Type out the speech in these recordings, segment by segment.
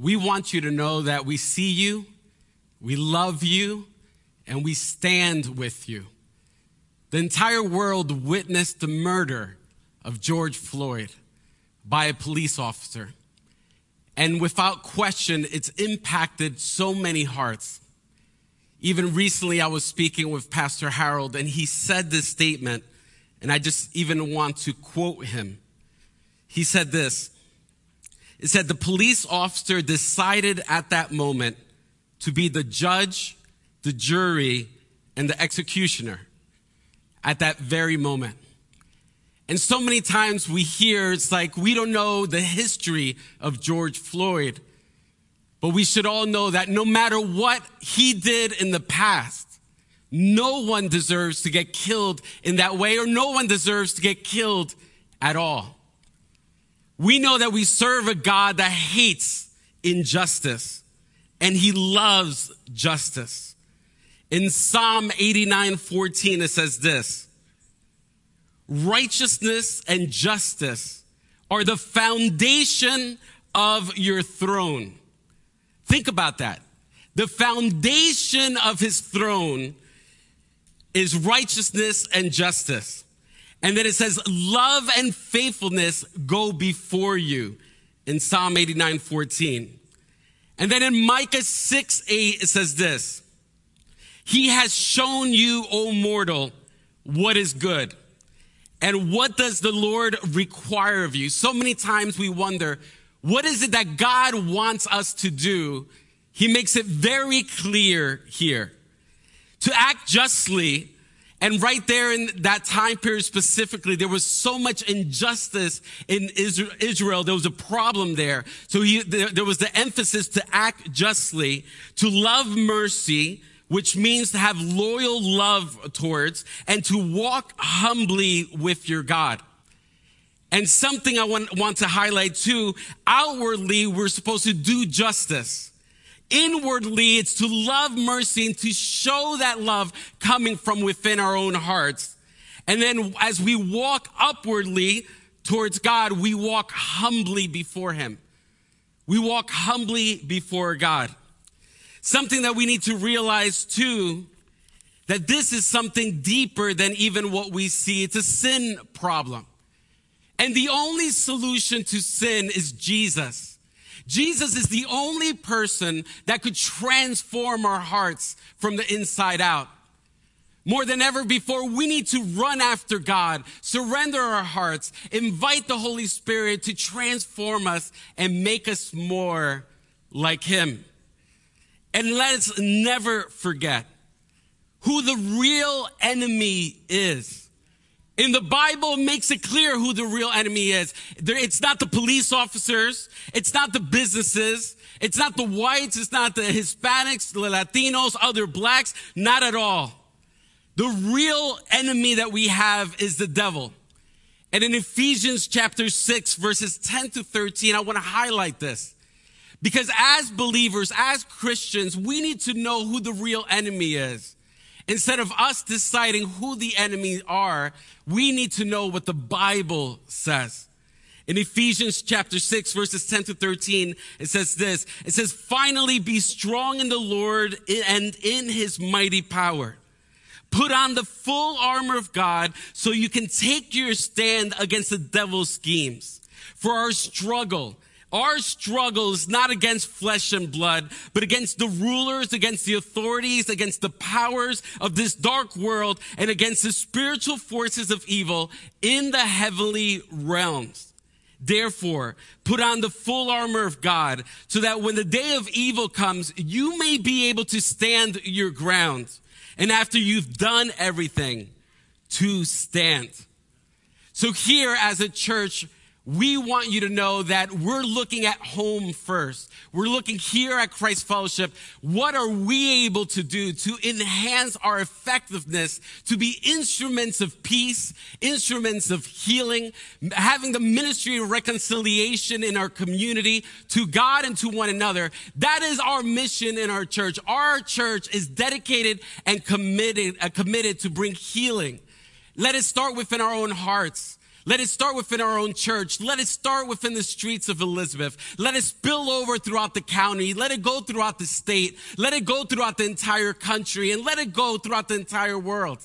we want you to know that we see you, we love you, and we stand with you. The entire world witnessed the murder of George Floyd by a police officer. And without question, it's impacted so many hearts. Even recently, I was speaking with Pastor Harold, and he said this statement, and I just even want to quote him. He said this It said, The police officer decided at that moment to be the judge, the jury, and the executioner at that very moment. And so many times we hear it's like we don't know the history of George Floyd, but we should all know that no matter what he did in the past, no one deserves to get killed in that way, or no one deserves to get killed at all. We know that we serve a God that hates injustice and he loves justice. In Psalm 89 14, it says this righteousness and justice are the foundation of your throne. Think about that. The foundation of his throne is righteousness and justice. And then it says, love and faithfulness go before you in Psalm 89 14. And then in Micah 6 8, it says this He has shown you, O mortal, what is good. And what does the Lord require of you? So many times we wonder, what is it that God wants us to do? He makes it very clear here. To act justly, and right there in that time period specifically, there was so much injustice in Israel. There was a problem there. So he, there, was the emphasis to act justly, to love mercy, which means to have loyal love towards and to walk humbly with your God. And something I want, want to highlight too, outwardly, we're supposed to do justice. Inwardly, it's to love mercy and to show that love coming from within our own hearts. And then as we walk upwardly towards God, we walk humbly before Him. We walk humbly before God. Something that we need to realize too, that this is something deeper than even what we see. It's a sin problem. And the only solution to sin is Jesus. Jesus is the only person that could transform our hearts from the inside out. More than ever before, we need to run after God, surrender our hearts, invite the Holy Spirit to transform us and make us more like Him. And let us never forget who the real enemy is. In the Bible, makes it clear who the real enemy is. It's not the police officers. It's not the businesses. It's not the whites. It's not the Hispanics, the Latinos, other blacks. Not at all. The real enemy that we have is the devil. And in Ephesians chapter 6, verses 10 to 13, I want to highlight this. Because as believers, as Christians, we need to know who the real enemy is. Instead of us deciding who the enemies are, we need to know what the Bible says. In Ephesians chapter 6, verses 10 to 13, it says this. It says, finally be strong in the Lord and in his mighty power. Put on the full armor of God so you can take your stand against the devil's schemes. For our struggle our struggle is not against flesh and blood, but against the rulers, against the authorities, against the powers of this dark world, and against the spiritual forces of evil in the heavenly realms. Therefore, put on the full armor of God so that when the day of evil comes, you may be able to stand your ground. And after you've done everything, to stand. So here as a church, we want you to know that we're looking at home first. We're looking here at Christ Fellowship. What are we able to do to enhance our effectiveness, to be instruments of peace, instruments of healing, having the ministry of reconciliation in our community to God and to one another? That is our mission in our church. Our church is dedicated and committed, uh, committed to bring healing. Let it start within our own hearts. Let it start within our own church. Let it start within the streets of Elizabeth. Let it spill over throughout the county. Let it go throughout the state. Let it go throughout the entire country and let it go throughout the entire world.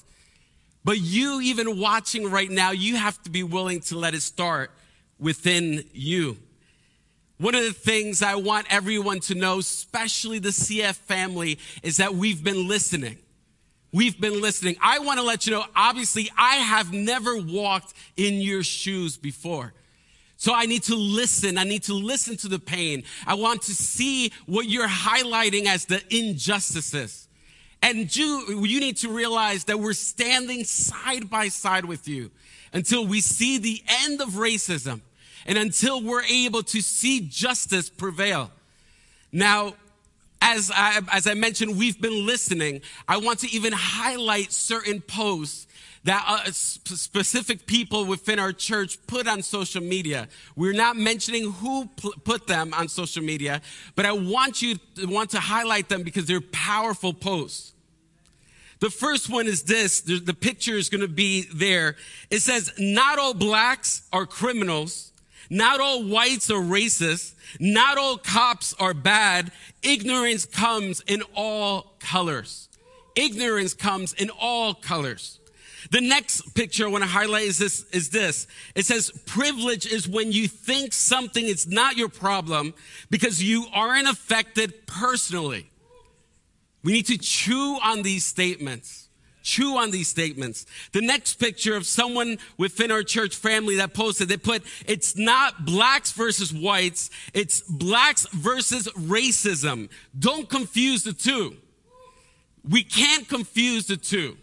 But you, even watching right now, you have to be willing to let it start within you. One of the things I want everyone to know, especially the CF family, is that we've been listening. We've been listening. I want to let you know, obviously, I have never walked in your shoes before. So I need to listen. I need to listen to the pain. I want to see what you're highlighting as the injustices. And you, you need to realize that we're standing side by side with you until we see the end of racism and until we're able to see justice prevail. Now, as I, as I mentioned, we've been listening. I want to even highlight certain posts that uh, specific people within our church put on social media. We're not mentioning who put them on social media, but I want you to want to highlight them because they're powerful posts. The first one is this. The picture is going to be there. It says, not all blacks are criminals. Not all whites are racist. Not all cops are bad. Ignorance comes in all colors. Ignorance comes in all colors. The next picture I want to highlight is this, is this. It says privilege is when you think something is not your problem because you aren't affected personally. We need to chew on these statements chew on these statements. The next picture of someone within our church family that posted, they put, it's not blacks versus whites, it's blacks versus racism. Don't confuse the two. We can't confuse the two.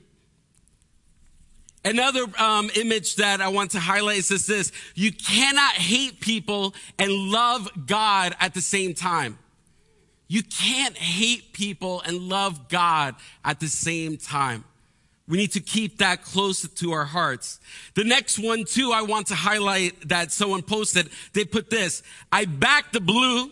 Another um, image that I want to highlight is this you cannot hate people and love God at the same time. You can't hate people and love God at the same time. We need to keep that close to our hearts. The next one too, I want to highlight that someone posted. They put this, I back the blue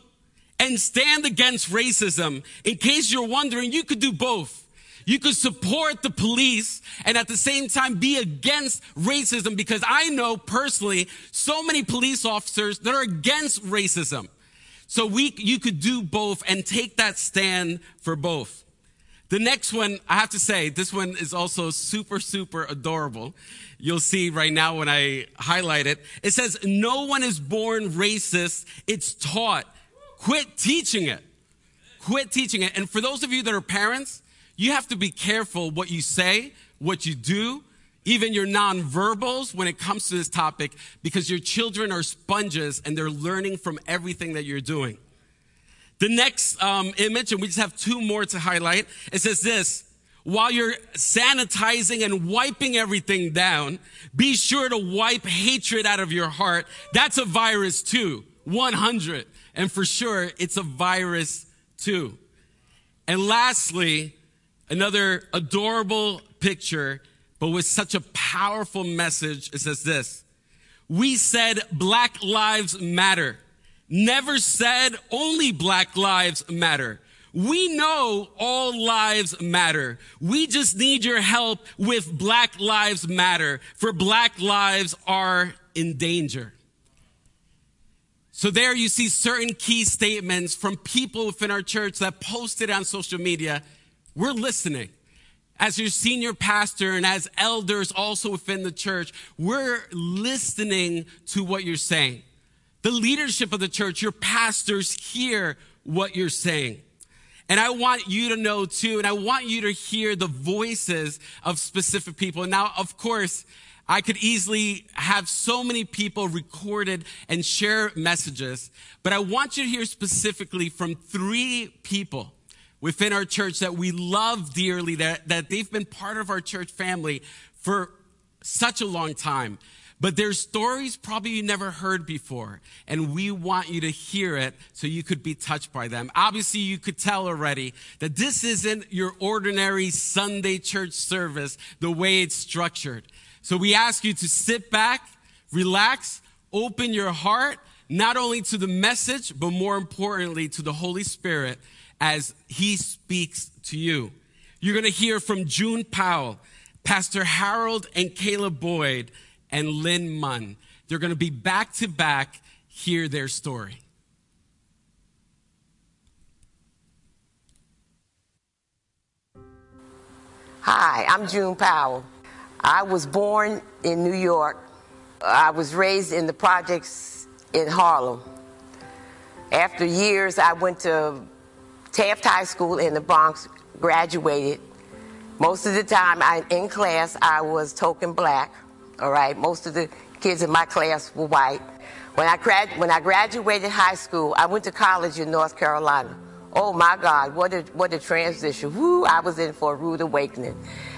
and stand against racism. In case you're wondering, you could do both. You could support the police and at the same time be against racism because I know personally so many police officers that are against racism. So we, you could do both and take that stand for both. The next one, I have to say, this one is also super, super adorable. You'll see right now when I highlight it. It says, no one is born racist. It's taught. Quit teaching it. Quit teaching it. And for those of you that are parents, you have to be careful what you say, what you do, even your nonverbals when it comes to this topic, because your children are sponges and they're learning from everything that you're doing. The next um, image, and we just have two more to highlight, it says this while you're sanitizing and wiping everything down, be sure to wipe hatred out of your heart. That's a virus too. 100. And for sure, it's a virus too. And lastly, another adorable picture, but with such a powerful message. It says this. We said Black Lives Matter never said only black lives matter. We know all lives matter. We just need your help with Black Lives Matter, for Black lives are in danger. So there you see certain key statements from people within our church that posted on social media. We're listening. As your senior pastor and as elders also within the church, we're listening to what you're saying. The leadership of the church, your pastors hear what you're saying. And I want you to know too, and I want you to hear the voices of specific people. Now, of course, I could easily have so many people recorded and share messages, but I want you to hear specifically from three people within our church that we love dearly, that, that they've been part of our church family for such a long time. But there's stories probably you never heard before, and we want you to hear it so you could be touched by them. Obviously, you could tell already that this isn't your ordinary Sunday church service the way it's structured. So we ask you to sit back, relax, open your heart, not only to the message, but more importantly to the Holy Spirit as He speaks to you. You're going to hear from June Powell, Pastor Harold and Caleb Boyd, and Lynn Munn. They're going to be back to back, hear their story. Hi, I'm June Powell. I was born in New York. I was raised in the projects in Harlem. After years, I went to Taft High School in the Bronx, graduated. Most of the time I, in class, I was token black, all right? Most of the kids in my class were white. When I, grad, when I graduated high school, I went to college in North Carolina. Oh my God, what a, what a transition. Woo, I was in for a rude awakening.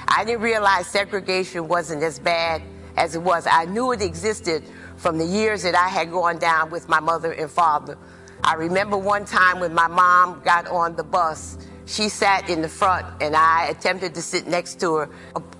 I didn't realize segregation wasn't as bad as it was. I knew it existed from the years that I had gone down with my mother and father. I remember one time when my mom got on the bus, she sat in the front and I attempted to sit next to her.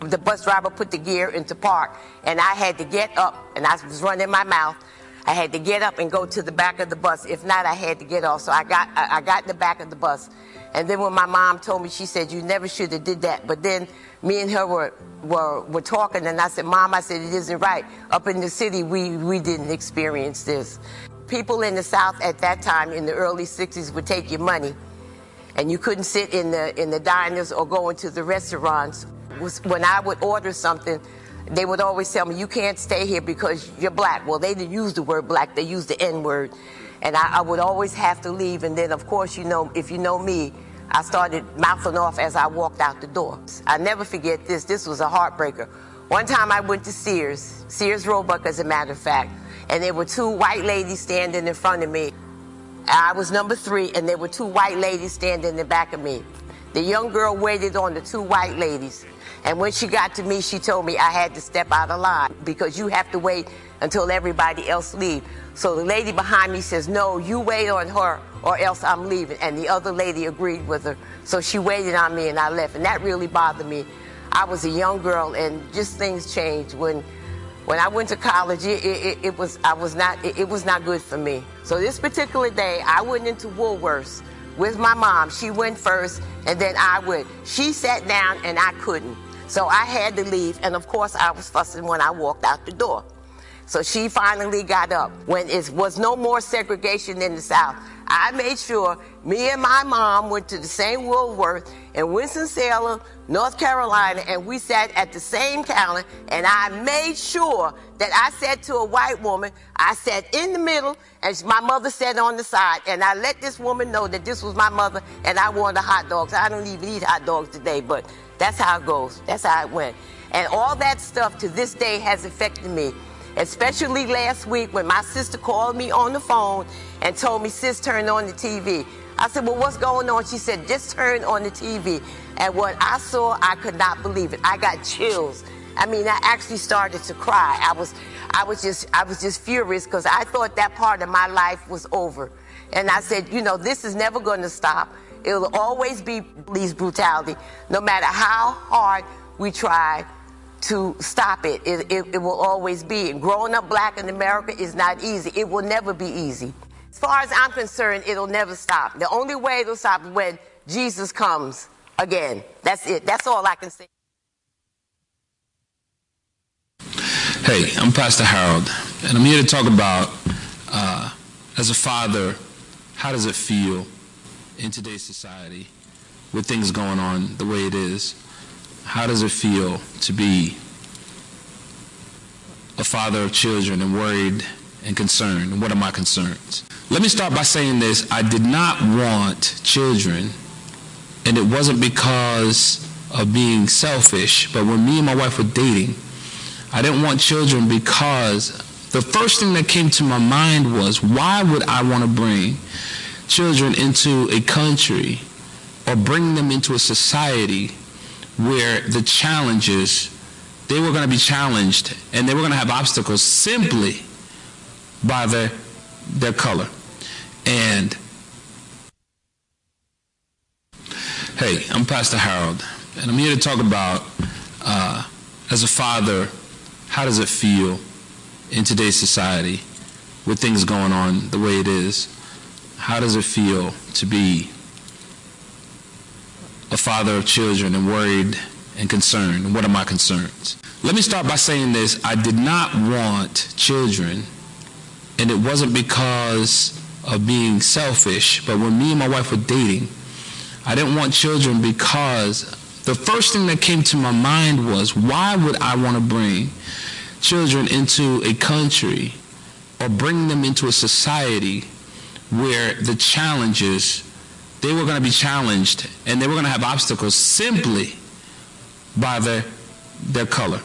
The bus driver put the gear into park and I had to get up and I was running my mouth. I had to get up and go to the back of the bus. If not, I had to get off. So I got, I got in the back of the bus. And then when my mom told me, she said, you never should have did that. But then me and her were, were, were talking and I said, mom, I said, it isn't right. Up in the city, we, we didn't experience this people in the South at that time in the early 60s would take your money and you couldn't sit in the, in the diners or go into the restaurants. When I would order something, they would always tell me, you can't stay here because you're black. Well, they didn't use the word black, they used the N word. And I, I would always have to leave. And then, of course, you know, if you know me, I started mouthing off as I walked out the door. I never forget this. This was a heartbreaker. One time I went to Sears, Sears Roebuck, as a matter of fact and there were two white ladies standing in front of me. I was number three, and there were two white ladies standing in the back of me. The young girl waited on the two white ladies. And when she got to me, she told me I had to step out of line because you have to wait until everybody else leave. So the lady behind me says, no, you wait on her or else I'm leaving. And the other lady agreed with her. So she waited on me and I left. And that really bothered me. I was a young girl and just things changed when when I went to college, it, it, it was I was not it, it, was not good for me. So this particular day, I went into Woolworths with my mom. She went first, and then I went. She sat down, and I couldn't. So I had to leave, and of course, I was fussing when I walked out the door. So she finally got up. When it was no more segregation in the South, I made sure me and my mom went to the same Woolworth in Winston-Salem, North Carolina, and we sat at the same counter, and I made sure that I said to a white woman, I sat in the middle, and my mother sat on the side, and I let this woman know that this was my mother, and I wanted hot dogs. I don't even eat hot dogs today, but that's how it goes. That's how it went. And all that stuff to this day has affected me especially last week when my sister called me on the phone and told me, sis, turn on the TV. I said, well, what's going on? She said, just turn on the TV. And what I saw, I could not believe it. I got chills. I mean, I actually started to cry. I was, I was just, I was just furious because I thought that part of my life was over. And I said, you know, this is never going to stop. It'll always be police brutality, no matter how hard we try to stop it. It, it. it, will always be. And growing up black in America is not easy. It will never be easy. As far as I'm concerned, it'll never stop. The only way it'll stop is when Jesus comes again. That's it. That's all I can say. Hey, I'm Pastor Harold, and I'm here to talk about, uh, as a father, how does it feel in today's society with things going on the way it is? How does it feel to be a father of children and worried and concerned? And what are my concerns? Let me start by saying this. I did not want children, and it wasn't because of being selfish, but when me and my wife were dating, I didn't want children because the first thing that came to my mind was why would I want to bring children into a country or bring them into a society where the challenges, they were going to be challenged and they were going to have obstacles simply by their, their color. And hey, I'm Pastor Harold, and I'm here to talk about, uh, as a father, how does it feel in today's society with things going on the way it is? How does it feel to be a father of children and worried and concerned. What are my concerns? Let me start by saying this. I did not want children, and it wasn't because of being selfish, but when me and my wife were dating, I didn't want children because the first thing that came to my mind was why would I want to bring children into a country or bring them into a society where the challenges, they were going to be challenged and they were going to have obstacles simply by their, their color.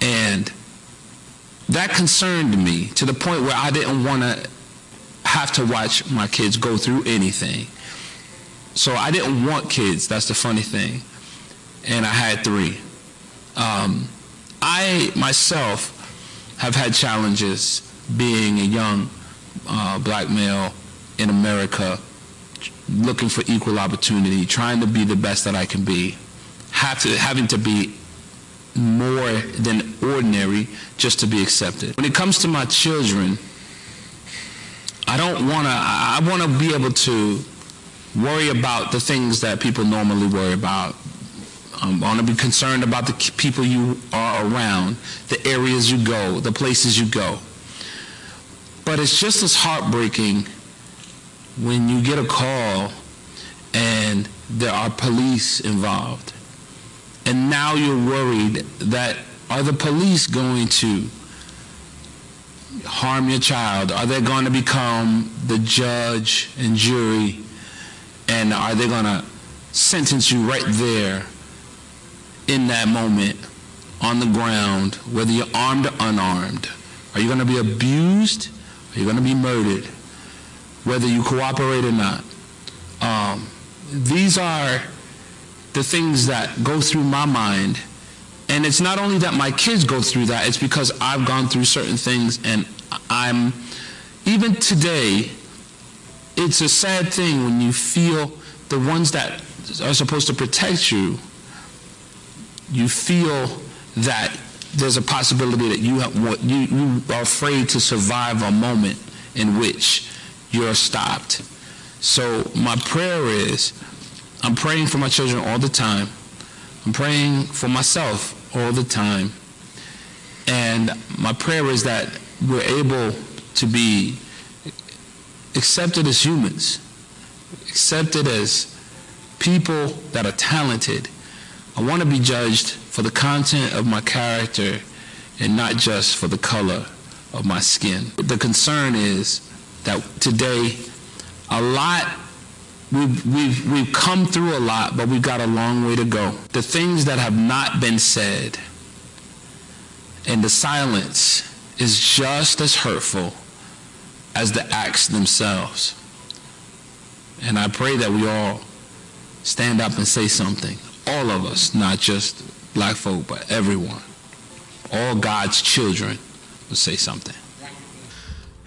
And that concerned me to the point where I didn't want to have to watch my kids go through anything. So I didn't want kids. That's the funny thing. And I had three. Um, I myself have had challenges being a young uh, black male in America, looking for equal opportunity, trying to be the best that I can be, have to, having to be more than ordinary just to be accepted. When it comes to my children, I don't want to, I want to be able to worry about the things that people normally worry about. Um, I want to be concerned about the people you are around, the areas you go, the places you go. But it's just as heartbreaking when you get a call and there are police involved. And now you're worried that are the police going to harm your child? Are they going to become the judge and jury? And are they going to sentence you right there in that moment on the ground, whether you're armed or unarmed? Are you going to be abused? Are you going to be murdered? Whether you cooperate or not. Um, these are the things that go through my mind. And it's not only that my kids go through that, it's because I've gone through certain things and I'm, even today, it's a sad thing when you feel the ones that are supposed to protect you, you feel that there's a possibility that you, have, you, you are afraid to survive a moment in which you're stopped. So my prayer is, I'm praying for my children all the time. I'm praying for myself all the time. And my prayer is that we're able to be accepted as humans, accepted as people that are talented. I want to be judged for the content of my character and not just for the color of my skin. The concern is that today, a lot, we've, we've, we've come through a lot, but we've got a long way to go. The things that have not been said and the silence is just as hurtful as the acts themselves. And I pray that we all stand up and say something. All of us, not just black folk, but everyone. All God's children will say something.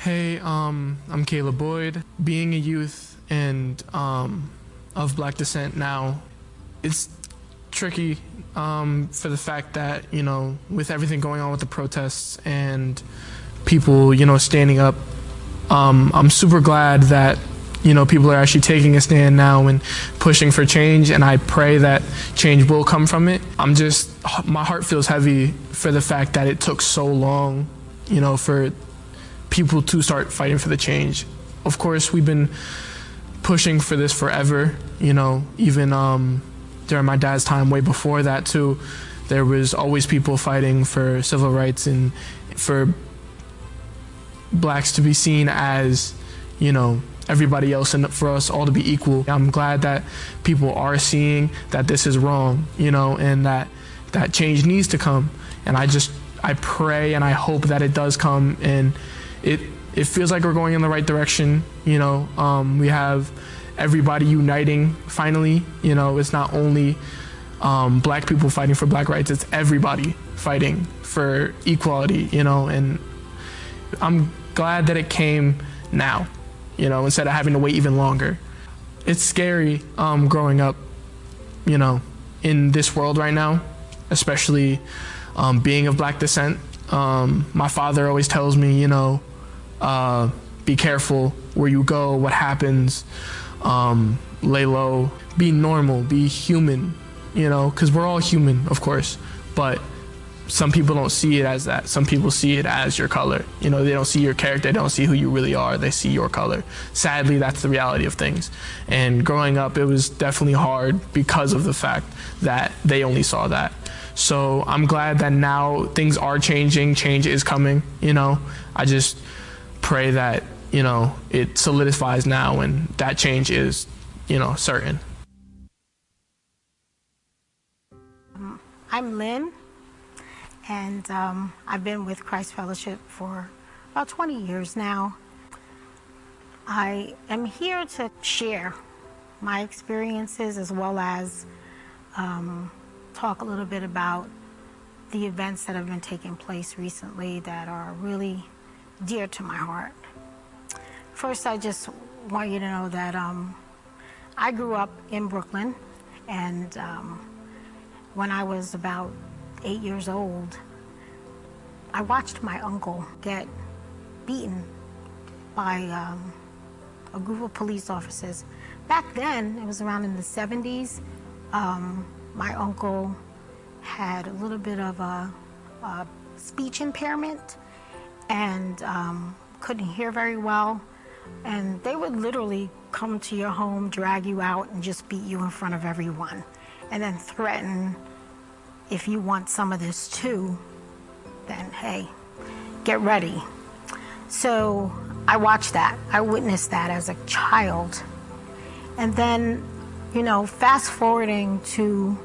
Hey, um, I'm Caleb Boyd. Being a youth and um, of black descent now, it's tricky um, for the fact that, you know, with everything going on with the protests and people, you know, standing up, um, I'm super glad that, you know, people are actually taking a stand now and pushing for change. And I pray that change will come from it. I'm just, my heart feels heavy for the fact that it took so long, you know, for people to start fighting for the change. Of course, we've been pushing for this forever, you know, even, um, during my dad's time, way before that too, there was always people fighting for civil rights and for blacks to be seen as, you know, everybody else and for us all to be equal. I'm glad that people are seeing that this is wrong, you know, and that that change needs to come. And I just I pray and I hope that it does come and it it feels like we're going in the right direction, you know. Um, we have everybody uniting finally. You know, it's not only um, black people fighting for black rights, it's everybody fighting for equality, you know, and I'm glad that it came now, you know, instead of having to wait even longer. It's scary um, growing up, you know, in this world right now, especially um, being of black descent. Um, my father always tells me, you know, uh, be careful where you go, what happens um, lay low, be normal, be human, you know, because we're all human, of course, but some people don't see it as that. Some people see it as your color. You know, they don't see your character, they don't see who you really are, they see your color. Sadly, that's the reality of things. And growing up, it was definitely hard because of the fact that they only saw that. So I'm glad that now things are changing, change is coming, you know. I just pray that, you know, it solidifies now and that change is, you know, certain. I'm Lynn and um, I've been with Christ Fellowship for about 20 years now. I am here to share my experiences as well as um, talk a little bit about the events that have been taking place recently that are really dear to my heart. First, I just want you to know that um, I grew up in Brooklyn, and um, when I was about eight years old, I watched my uncle get beaten by um, a group of police officers. Back then, it was around in the 70s, um, my uncle had a little bit of a, a speech impairment and um, couldn't hear very well. And they would literally come to your home, drag you out, and just beat you in front of everyone. And then threaten if you want some of this too, then hey, get ready. So I watched that. I witnessed that as a child. And then, you know, fast forwarding to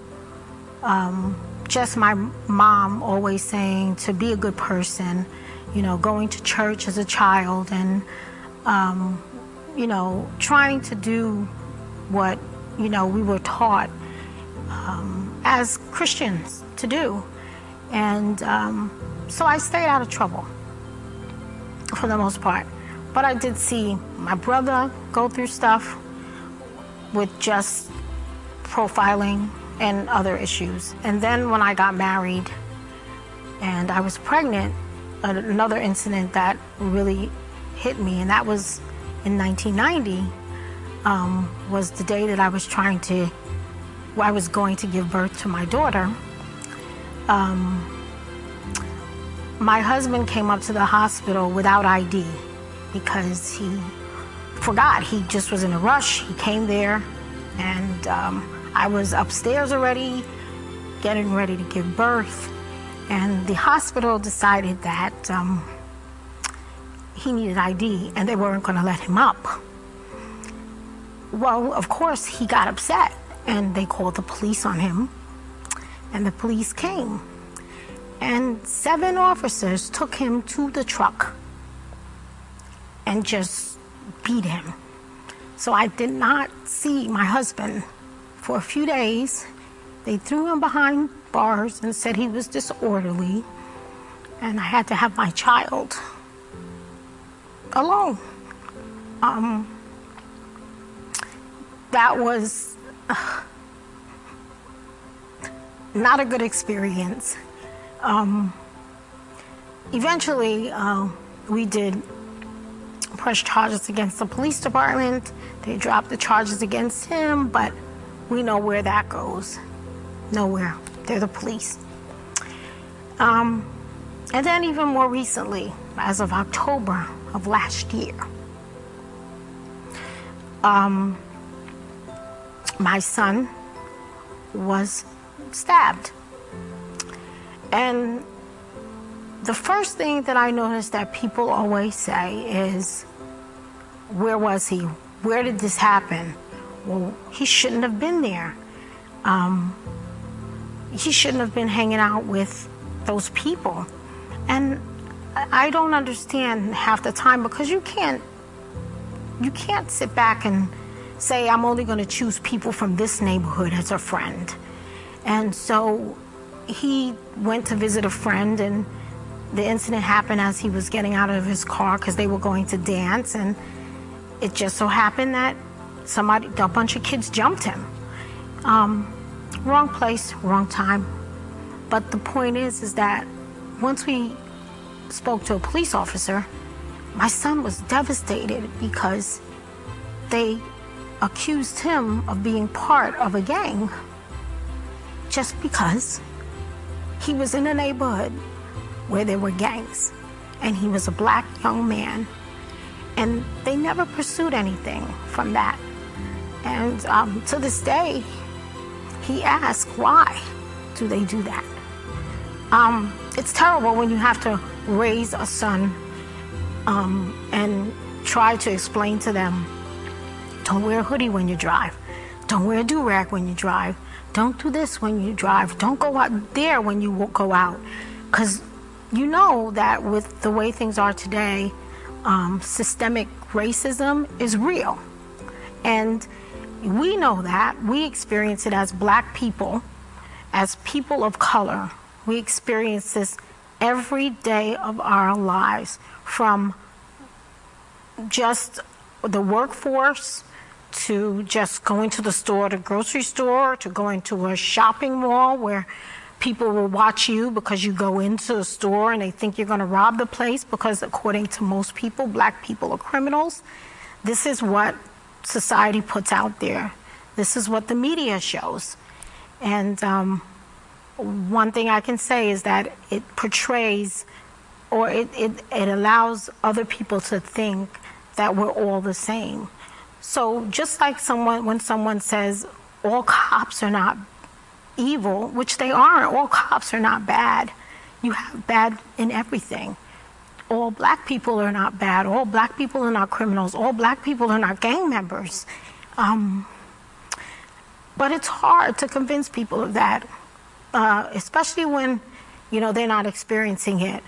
um, just my mom always saying to be a good person, you know, going to church as a child and, um, you know, trying to do what, you know, we were taught um, as Christians to do. And um, so I stayed out of trouble for the most part. But I did see my brother go through stuff with just profiling and other issues. And then when I got married and I was pregnant, another incident that really hit me, and that was in 1990, um, was the day that I was trying to, I was going to give birth to my daughter. Um, my husband came up to the hospital without ID because he forgot. He just was in a rush. He came there, and um, I was upstairs already, getting ready to give birth, and the hospital decided that um, he needed ID and they weren't going to let him up. Well, of course, he got upset and they called the police on him, and the police came. And seven officers took him to the truck and just beat him. So I did not see my husband for a few days. They threw him behind bars and said he was disorderly, and I had to have my child alone. Um, that was uh, not a good experience. Um, eventually, uh, we did press charges against the police department. They dropped the charges against him, but we know where that goes. Nowhere. They're the police. Um, and then, even more recently, as of October of last year, um, my son was stabbed. And the first thing that I noticed that people always say is, Where was he? Where did this happen? well, he shouldn't have been there. Um, he shouldn't have been hanging out with those people. And I don't understand half the time because you can't you can't sit back and say I'm only going to choose people from this neighborhood as a friend. And so he went to visit a friend and the incident happened as he was getting out of his car because they were going to dance and it just so happened that somebody, a bunch of kids jumped him. Um, wrong place, wrong time. But the point is, is that once we spoke to a police officer, my son was devastated because they accused him of being part of a gang. just because he was in a neighborhood where there were gangs and he was a black young man. And they never pursued anything from that. And um, to this day, he asks, why do they do that? Um, it's terrible when you have to raise a son um, and try to explain to them don't wear a hoodie when you drive, don't wear a do rag when you drive, don't do this when you drive, don't go out there when you go out. Because you know that with the way things are today, um, systemic racism is real. And we know that. We experience it as black people, as people of color. We experience this every day of our lives from just the workforce to just going to the store, the grocery store, to going to a shopping mall where people will watch you because you go into a store and they think you're going to rob the place because according to most people, black people are criminals. This is what society puts out there. This is what the media shows. And um, one thing I can say is that it portrays or it, it, it allows other people to think that we're all the same. So just like someone when someone says all cops are not evil, which they aren't, all cops are not bad. You have bad in everything all black people are not bad, all black people are not criminals, all black people are not gang members. Um, but it's hard to convince people of that, uh, especially when you know they're not experiencing it.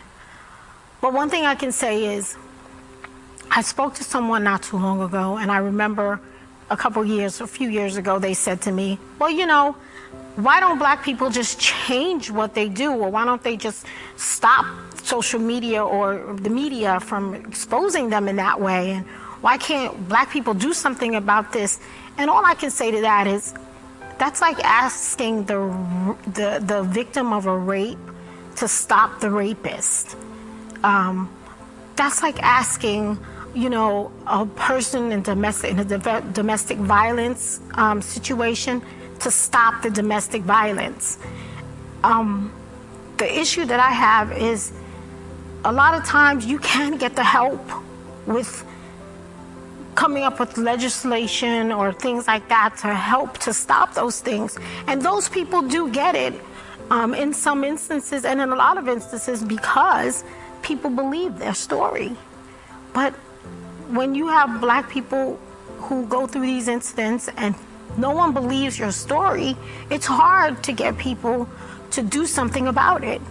But one thing I can say is, I spoke to someone not too long ago, and I remember a couple years, a few years ago, they said to me, "Well, you know." Why don't black people just change what they do, or why don't they just stop social media or the media from exposing them in that way? And why can't black people do something about this? And all I can say to that is that's like asking the, the, the victim of a rape to stop the rapist. Um, that's like asking, you know, a person in domestic in a domestic violence um, situation to stop the domestic violence. Um, the issue that I have is a lot of times you can get the help with coming up with legislation or things like that to help to stop those things. And those people do get it um, in some instances and in a lot of instances because people believe their story. But when you have black people who go through these incidents and no one believes your story, it's hard to get people to do something about it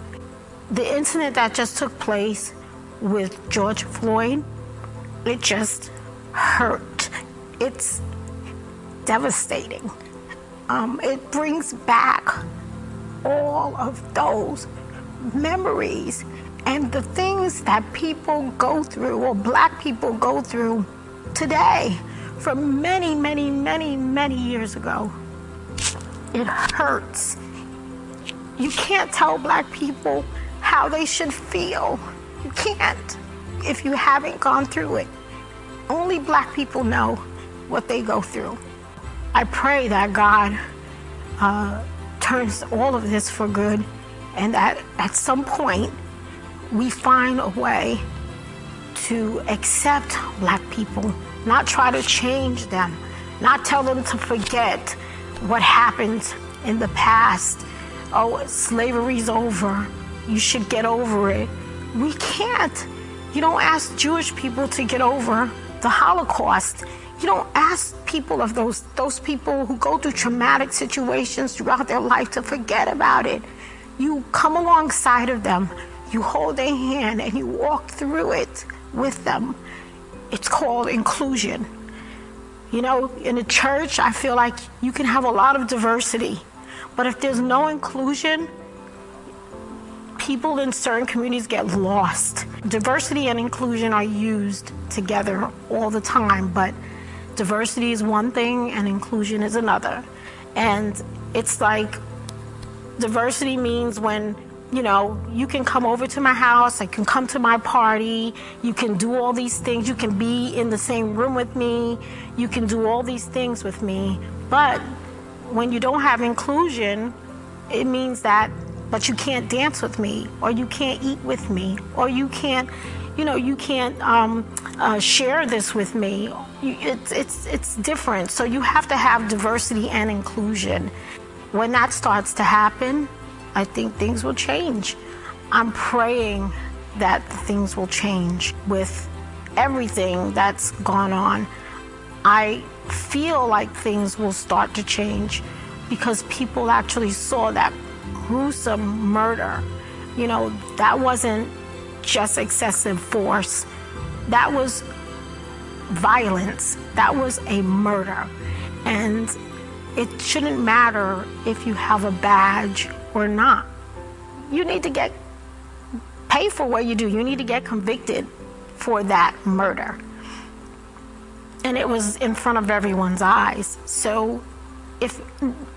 the incident that just took place with George Floyd, it just hurt. It's devastating. Um, it brings back all of those memories and the things that people go through or black people go through today from many, many, many, many years ago. It hurts. You can't tell black people how they should feel. You can't if you haven't gone through it. Only black people know what they go through. I pray that God uh, turns all of this for good and that at some point we find a way to accept black people, not try to change them, not tell them to forget what happened in the past. Oh, slavery's over you should get over it. We can't. You don't ask Jewish people to get over the Holocaust. You don't ask people of those those people who go through traumatic situations throughout their life to forget about it. You come alongside of them, you hold their hand and you walk through it with them. It's called inclusion. You know, in a church, I feel like you can have a lot of diversity, but if there's no inclusion, people in certain communities get lost. Diversity and inclusion are used together all the time, but diversity is one thing and inclusion is another. And it's like diversity means when you know, you can come over to my house, I can come to my party, you can do all these things, you can be in the same room with me, you can do all these things with me. But when you don't have inclusion, it means that, but you can't dance with me, or you can't eat with me, or you can't, you know, you can't um, uh, share this with me. You, it's, it's, it's different. So you have to have diversity and inclusion. When that starts to happen, I think things will change. I'm praying that things will change with everything that's gone on. I feel like things will start to change because people actually saw that gruesome murder. You know, that wasn't just excessive force, that was violence, that was a murder. And it shouldn't matter if you have a badge or not. You need to get paid for what you do. You need to get convicted for that murder. And it was in front of everyone's eyes. So if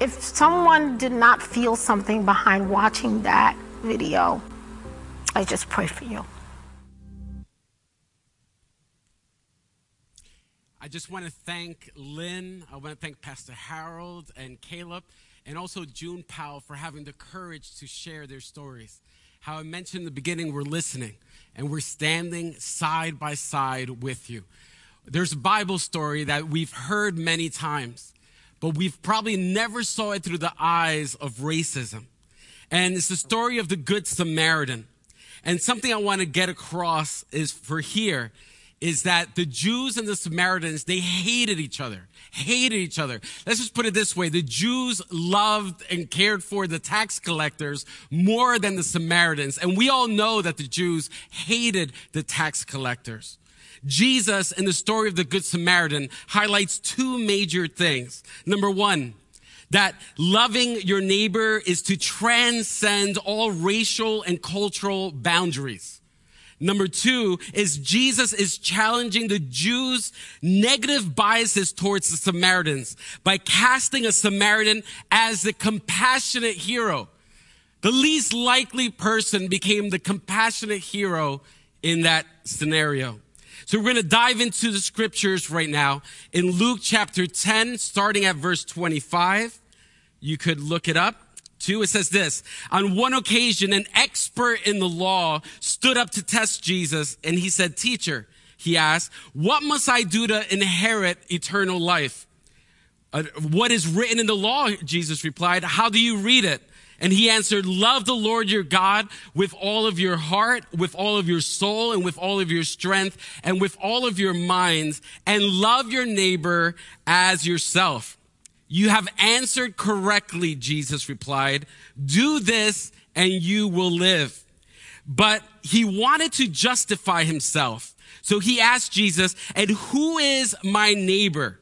if someone did not feel something behind watching that video, I just pray for you. I just want to thank Lynn. I want to thank Pastor Harold and Caleb, and also June Powell for having the courage to share their stories. How I mentioned in the beginning, we're listening and we're standing side by side with you. There's a Bible story that we've heard many times, but we've probably never saw it through the eyes of racism. And it's the story of the Good Samaritan. And something I want to get across is for here is that the Jews and the Samaritans, they hated each other, hated each other. Let's just put it this way. The Jews loved and cared for the tax collectors more than the Samaritans. And we all know that the Jews hated the tax collectors. Jesus in the story of the Good Samaritan highlights two major things. Number one, that loving your neighbor is to transcend all racial and cultural boundaries. Number two is Jesus is challenging the Jews' negative biases towards the Samaritans by casting a Samaritan as the compassionate hero. The least likely person became the compassionate hero in that scenario. So we're going to dive into the scriptures right now in Luke chapter 10, starting at verse 25. You could look it up. 2, it says this. On one occasion, an expert in the law stood up to test Jesus and he said, Teacher, he asked, what must I do to inherit eternal life? Uh, what is written in the law? Jesus replied, How do you read it? And he answered, Love the Lord your God with all of your heart, with all of your soul, and with all of your strength, and with all of your minds, and love your neighbor as yourself. You have answered correctly, Jesus replied. Do this and you will live. But he wanted to justify himself. So he asked Jesus, and who is my neighbor?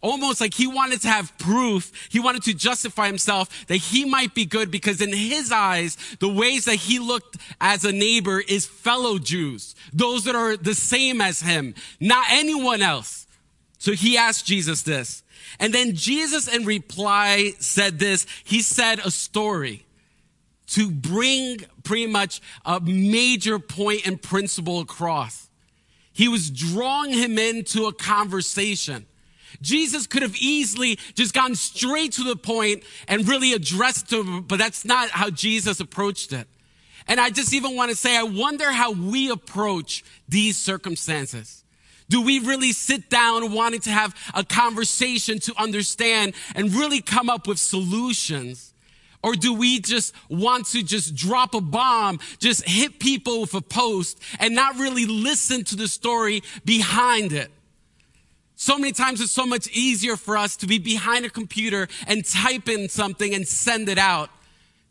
Almost like he wanted to have proof. He wanted to justify himself that he might be good because in his eyes, the ways that he looked as a neighbor is fellow Jews, those that are the same as him, not anyone else. So he asked Jesus this. And then Jesus in reply said this. He said a story to bring pretty much a major point and principle across. He was drawing him into a conversation. Jesus could have easily just gone straight to the point and really addressed him, but that's not how Jesus approached it. And I just even want to say, I wonder how we approach these circumstances. Do we really sit down wanting to have a conversation to understand and really come up with solutions? Or do we just want to just drop a bomb, just hit people with a post and not really listen to the story behind it? So many times it's so much easier for us to be behind a computer and type in something and send it out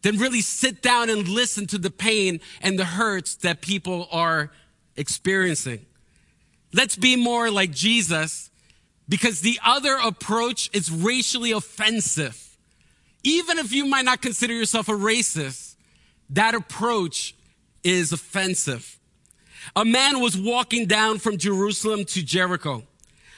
than really sit down and listen to the pain and the hurts that people are experiencing. Let's be more like Jesus because the other approach is racially offensive. Even if you might not consider yourself a racist, that approach is offensive. A man was walking down from Jerusalem to Jericho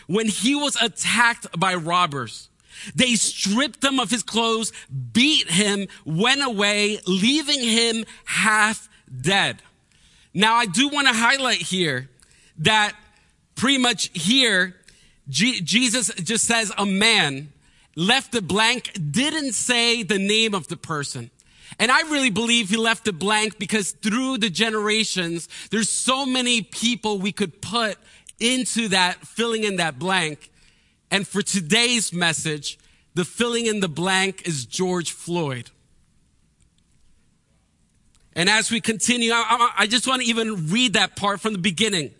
when he was attacked by robbers. They stripped him of his clothes, beat him, went away, leaving him half dead. Now, I do want to highlight here that pretty much here, G- Jesus just says a man, left it blank, didn't say the name of the person. And I really believe he left it blank because through the generations, there's so many people we could put into that, filling in that blank. And for today's message, the filling in the blank is George Floyd. And as we continue, I, I, just want to even read that part from the beginning.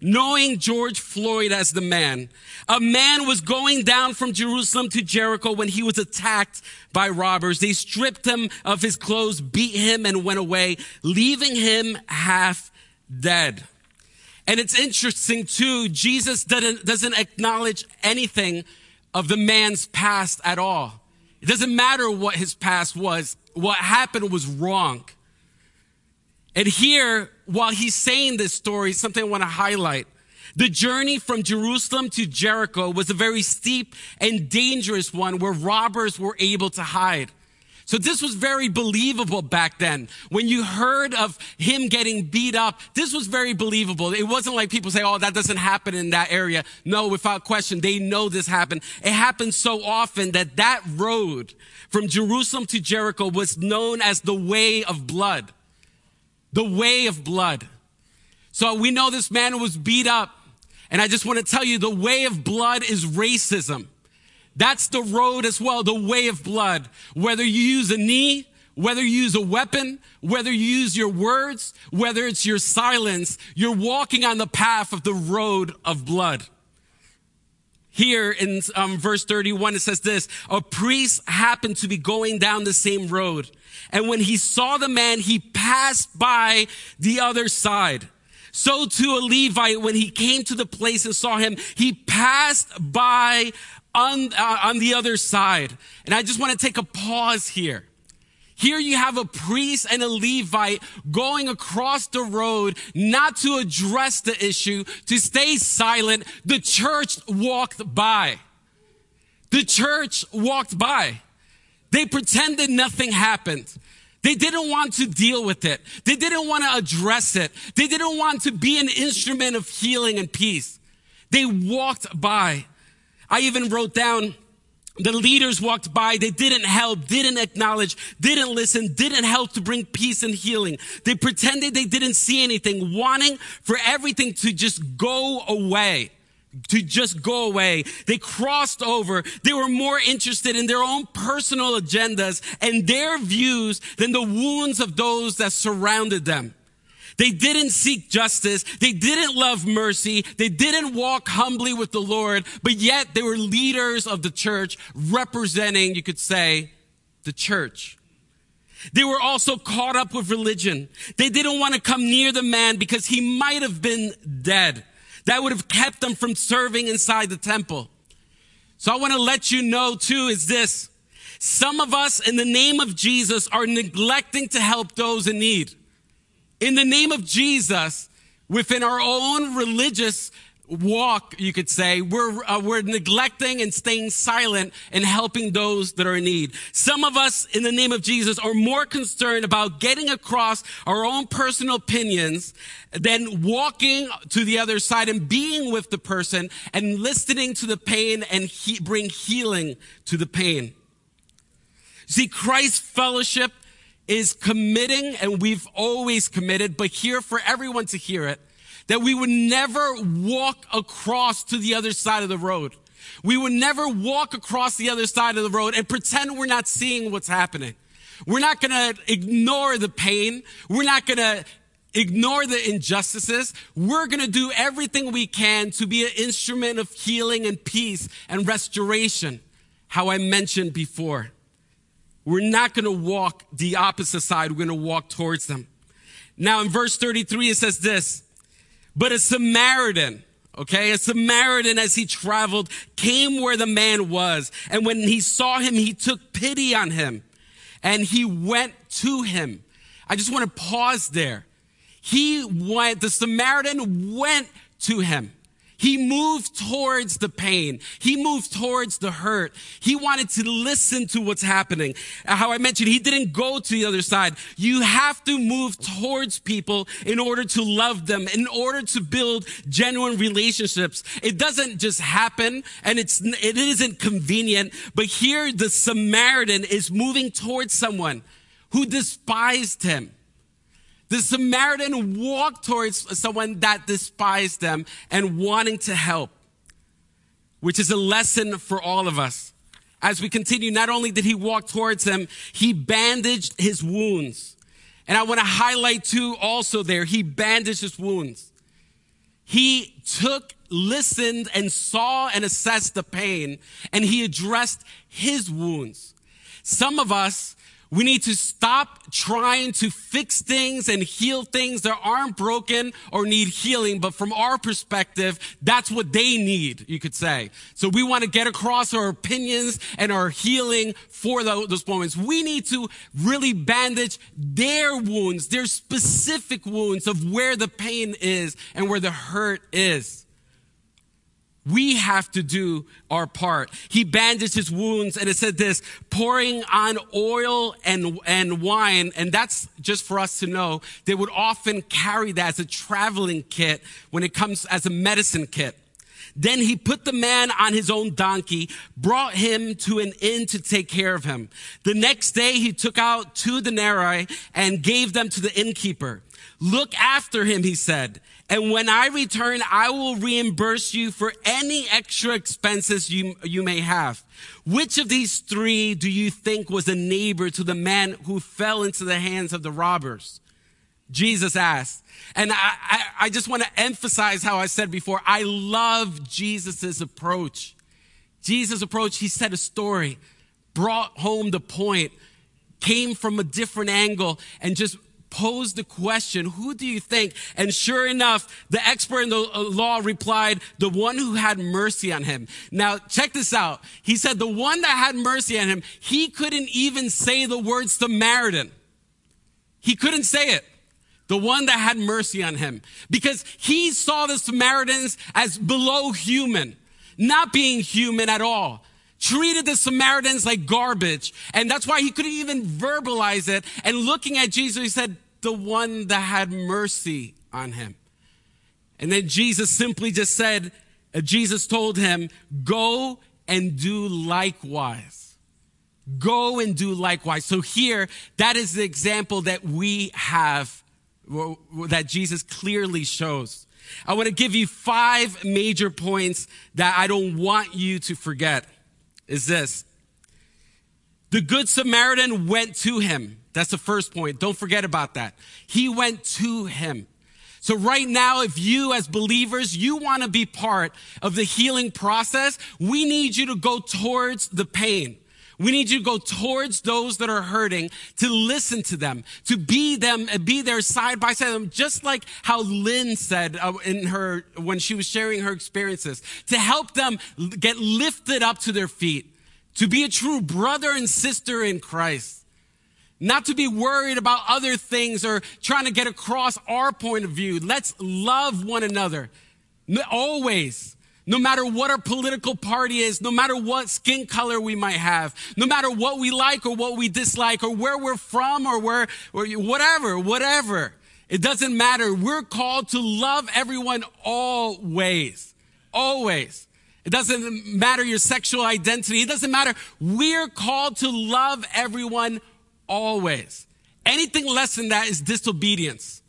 Knowing George Floyd as the man, a man was going down from Jerusalem to Jericho when he was attacked by robbers. They stripped him of his clothes, beat him, and went away, leaving him half dead. And it's interesting too, Jesus doesn't, doesn't acknowledge anything of the man's past at all. It doesn't matter what his past was. What happened was wrong. And here, while he's saying this story, something I want to highlight. The journey from Jerusalem to Jericho was a very steep and dangerous one where robbers were able to hide. So this was very believable back then. When you heard of him getting beat up, this was very believable. It wasn't like people say, oh, that doesn't happen in that area. No, without question, they know this happened. It happened so often that that road from Jerusalem to Jericho was known as the way of blood the way of blood. So we know this man was beat up. And I just want to tell you the way of blood is racism. That's the road as well, the way of blood. Whether you use a knee, whether you use a weapon, whether you use your words, whether it's your silence, you're walking on the path of the road of blood. Here in um, verse 31, it says this, a priest happened to be going down the same road. And when he saw the man, he passed by the other side. So too a Levite, when he came to the place and saw him, he passed by on, uh, on the other side. And I just want to take a pause here. Here you have a priest and a Levite going across the road, not to address the issue, to stay silent. The church walked by. The church walked by. They pretended nothing happened. They didn't want to deal with it. They didn't want to address it. They didn't want to be an instrument of healing and peace. They walked by. I even wrote down the leaders walked by. They didn't help, didn't acknowledge, didn't listen, didn't help to bring peace and healing. They pretended they didn't see anything, wanting for everything to just go away to just go away. They crossed over. They were more interested in their own personal agendas and their views than the wounds of those that surrounded them. They didn't seek justice. They didn't love mercy. They didn't walk humbly with the Lord, but yet they were leaders of the church representing, you could say, the church. They were also caught up with religion. They didn't want to come near the man because he might have been dead. That would have kept them from serving inside the temple. So I want to let you know too is this. Some of us in the name of Jesus are neglecting to help those in need. In the name of Jesus, within our own religious walk, you could say, we're, uh, we're neglecting and staying silent and helping those that are in need. Some of us, in the name of Jesus, are more concerned about getting across our own personal opinions than walking to the other side and being with the person and listening to the pain and he- bring healing to the pain. See, Christ fellowship is committing, and we've always committed, but here for everyone to hear it, that we would never walk across to the other side of the road. We would never walk across the other side of the road and pretend we're not seeing what's happening. We're not going to ignore the pain. We're not going to ignore the injustices. We're going to do everything we can to be an instrument of healing and peace and restoration, how I mentioned before. We're not going to walk the opposite side. We're going to walk towards them. Now in verse 33, it says this, but a Samaritan, okay, a Samaritan as he traveled came where the man was. And when he saw him, he took pity on him and he went to him. I just want to pause there. He went, the Samaritan went to him. He moved towards the pain. He moved towards the hurt. He wanted to listen to what's happening. How I mentioned, he didn't go to the other side. You have to move towards people in order to love them, in order to build genuine relationships. It doesn't just happen and it's, it isn't convenient, but here the Samaritan is moving towards someone who despised him. The Samaritan walked towards someone that despised them and wanting to help, which is a lesson for all of us. As we continue, not only did he walk towards him, he bandaged his wounds. And I want to highlight too also there, he bandaged his wounds. He took, listened, and saw and assessed the pain, and he addressed his wounds. Some of us, we need to stop trying to fix things and heal things that aren't broken or need healing. But from our perspective, that's what they need, you could say. So we want to get across our opinions and our healing for those moments. We need to really bandage their wounds, their specific wounds of where the pain is and where the hurt is. We have to do our part. He bandaged his wounds and it said this, pouring on oil and, and wine. And that's just for us to know. They would often carry that as a traveling kit when it comes as a medicine kit. Then he put the man on his own donkey, brought him to an inn to take care of him. The next day he took out two denarii and gave them to the innkeeper. Look after him, he said. And when I return, I will reimburse you for any extra expenses you, you may have. Which of these three do you think was a neighbor to the man who fell into the hands of the robbers? Jesus asked. And I, I, I just want to emphasize how I said before, I love Jesus's approach. Jesus' approach, he said a story, brought home the point, came from a different angle, and just posed the question, who do you think? And sure enough, the expert in the uh, law replied, the one who had mercy on him. Now, check this out. He said, the one that had mercy on him, he couldn't even say the word Samaritan. He couldn't say it. The one that had mercy on him. Because he saw the Samaritans as below human, not being human at all treated the Samaritans like garbage. And that's why he couldn't even verbalize it. And looking at Jesus, he said, the one that had mercy on him. And then Jesus simply just said, uh, Jesus told him, go and do likewise. Go and do likewise. So here, that is the example that we have, that Jesus clearly shows. I want to give you five major points that I don't want you to forget. Is this. The Good Samaritan went to him. That's the first point. Don't forget about that. He went to him. So right now, if you as believers, you want to be part of the healing process, we need you to go towards the pain. We need you to go towards those that are hurting, to listen to them, to be them, and be there side by side them, just like how Lynn said uh, in her, when she was sharing her experiences, to help them get lifted up to their feet, to be a true brother and sister in Christ. Not to be worried about other things or trying to get across our point of view. Let's love one another. Always. No matter what our political party is, no matter what skin color we might have, no matter what we like or what we dislike or where we're from or where, or whatever, whatever. It doesn't matter. We're called to love everyone always. Always. It doesn't matter your sexual identity. It doesn't matter. We're called to love everyone always. Anything less than that is disobedience.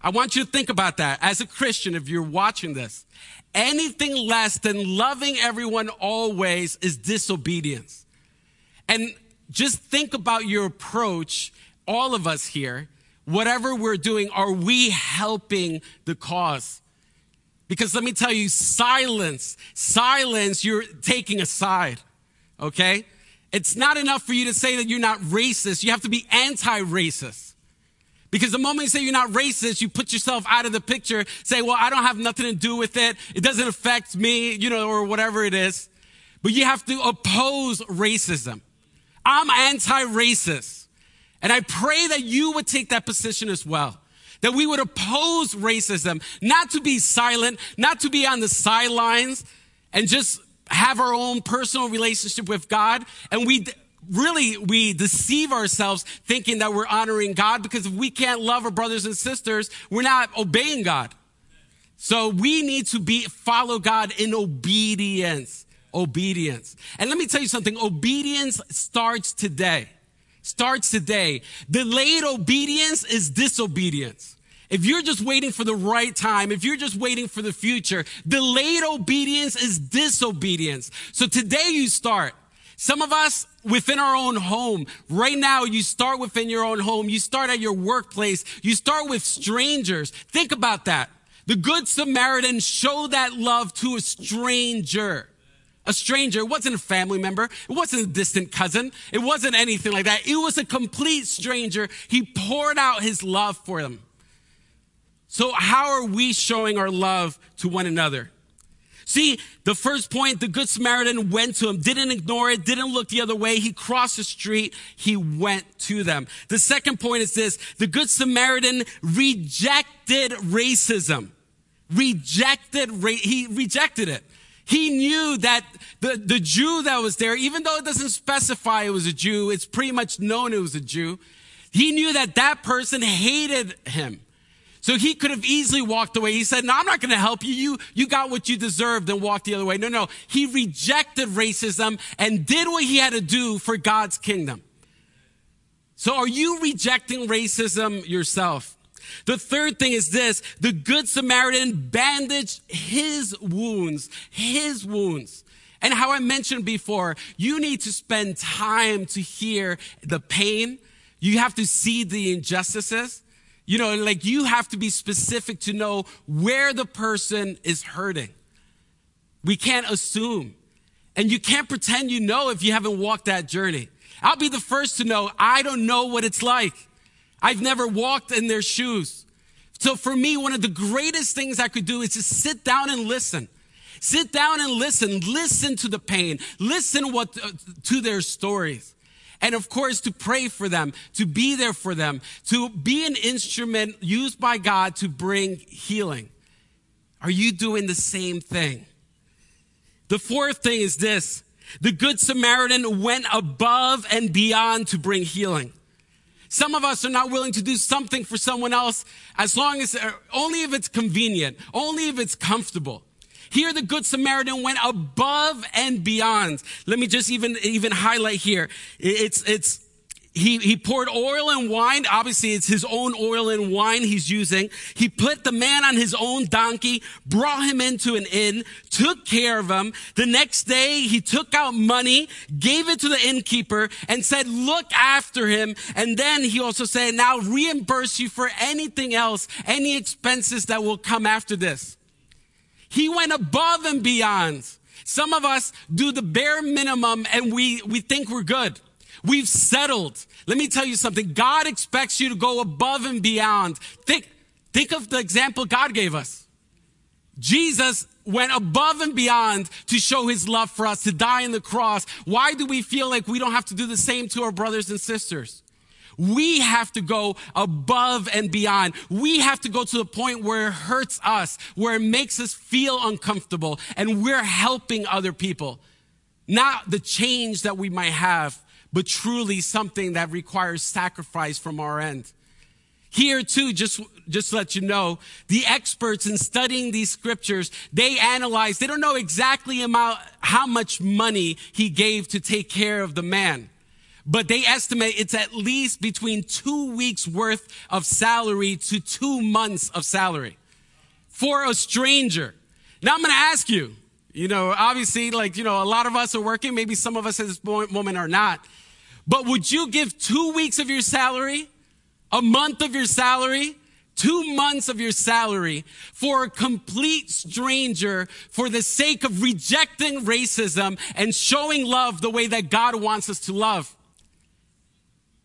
I want you to think about that as a Christian if you're watching this. Anything less than loving everyone always is disobedience. And just think about your approach, all of us here, whatever we're doing, are we helping the cause? Because let me tell you, silence, silence, you're taking a side, okay? It's not enough for you to say that you're not racist. You have to be anti-racist. Because the moment you say you're not racist, you put yourself out of the picture, say, well, I don't have nothing to do with it. It doesn't affect me, you know, or whatever it is. But you have to oppose racism. I'm anti-racist. And I pray that you would take that position as well that we would oppose racism, not to be silent, not to be on the sidelines and just have our own personal relationship with God. And we really, we deceive ourselves thinking that we're honoring God because if we can't love our brothers and sisters, we're not obeying God. So we need to be, follow God in obedience. Obedience. And let me tell you something. Obedience starts today. Starts today. Delayed obedience is disobedience. If you're just waiting for the right time, if you're just waiting for the future, delayed obedience is disobedience. So today you start. Some of us within our own home, right now, you start within your own home. You start at your workplace. You start with strangers. Think about that. The Good Samaritan showed that love to a stranger. A stranger. It wasn't a family member. It wasn't a distant cousin. It wasn't anything like that. It was a complete stranger. He poured out his love for them. So how are we showing our love to one another? See, the first point, the Good Samaritan went to him, didn't ignore it, didn't look the other way. He crossed the street. He went to them. The second point is this. The Good Samaritan rejected racism. Rejected, he rejected it. He knew that the, the Jew that was there, even though it doesn't specify it was a Jew, it's pretty much known it was a Jew. He knew that that person hated him. So he could have easily walked away. He said, no, I'm not going to help you. You, you got what you deserved and walked the other way. No, no. He rejected racism and did what he had to do for God's kingdom. So are you rejecting racism yourself? The third thing is this. The good Samaritan bandaged his wounds, his wounds. And how I mentioned before, you need to spend time to hear the pain. You have to see the injustices. You know, like you have to be specific to know where the person is hurting. We can't assume. And you can't pretend you know if you haven't walked that journey. I'll be the first to know I don't know what it's like. I've never walked in their shoes. So for me, one of the greatest things I could do is just sit down and listen. Sit down and listen. Listen to the pain. Listen what, uh, to their stories. And of course, to pray for them, to be there for them, to be an instrument used by God to bring healing. Are you doing the same thing? The fourth thing is this. The Good Samaritan went above and beyond to bring healing. Some of us are not willing to do something for someone else as long as, uh, only if it's convenient, only if it's comfortable. Here, the Good Samaritan went above and beyond. Let me just even, even highlight here. It's, it's, he, he poured oil and wine. Obviously, it's his own oil and wine he's using. He put the man on his own donkey, brought him into an inn, took care of him. The next day, he took out money, gave it to the innkeeper, and said, look after him. And then he also said, now reimburse you for anything else, any expenses that will come after this. He went above and beyond. Some of us do the bare minimum and we, we think we're good. We've settled. Let me tell you something. God expects you to go above and beyond. Think, think of the example God gave us. Jesus went above and beyond to show his love for us, to die on the cross. Why do we feel like we don't have to do the same to our brothers and sisters? We have to go above and beyond. We have to go to the point where it hurts us, where it makes us feel uncomfortable, and we're helping other people. Not the change that we might have, but truly something that requires sacrifice from our end. Here too, just, just to let you know, the experts in studying these scriptures, they analyze, they don't know exactly about how much money he gave to take care of the man but they estimate it's at least between two weeks worth of salary to two months of salary for a stranger. Now I'm going to ask you, you know, obviously, like, you know, a lot of us are working. Maybe some of us at this moment are not. But would you give two weeks of your salary, a month of your salary, two months of your salary for a complete stranger for the sake of rejecting racism and showing love the way that God wants us to love?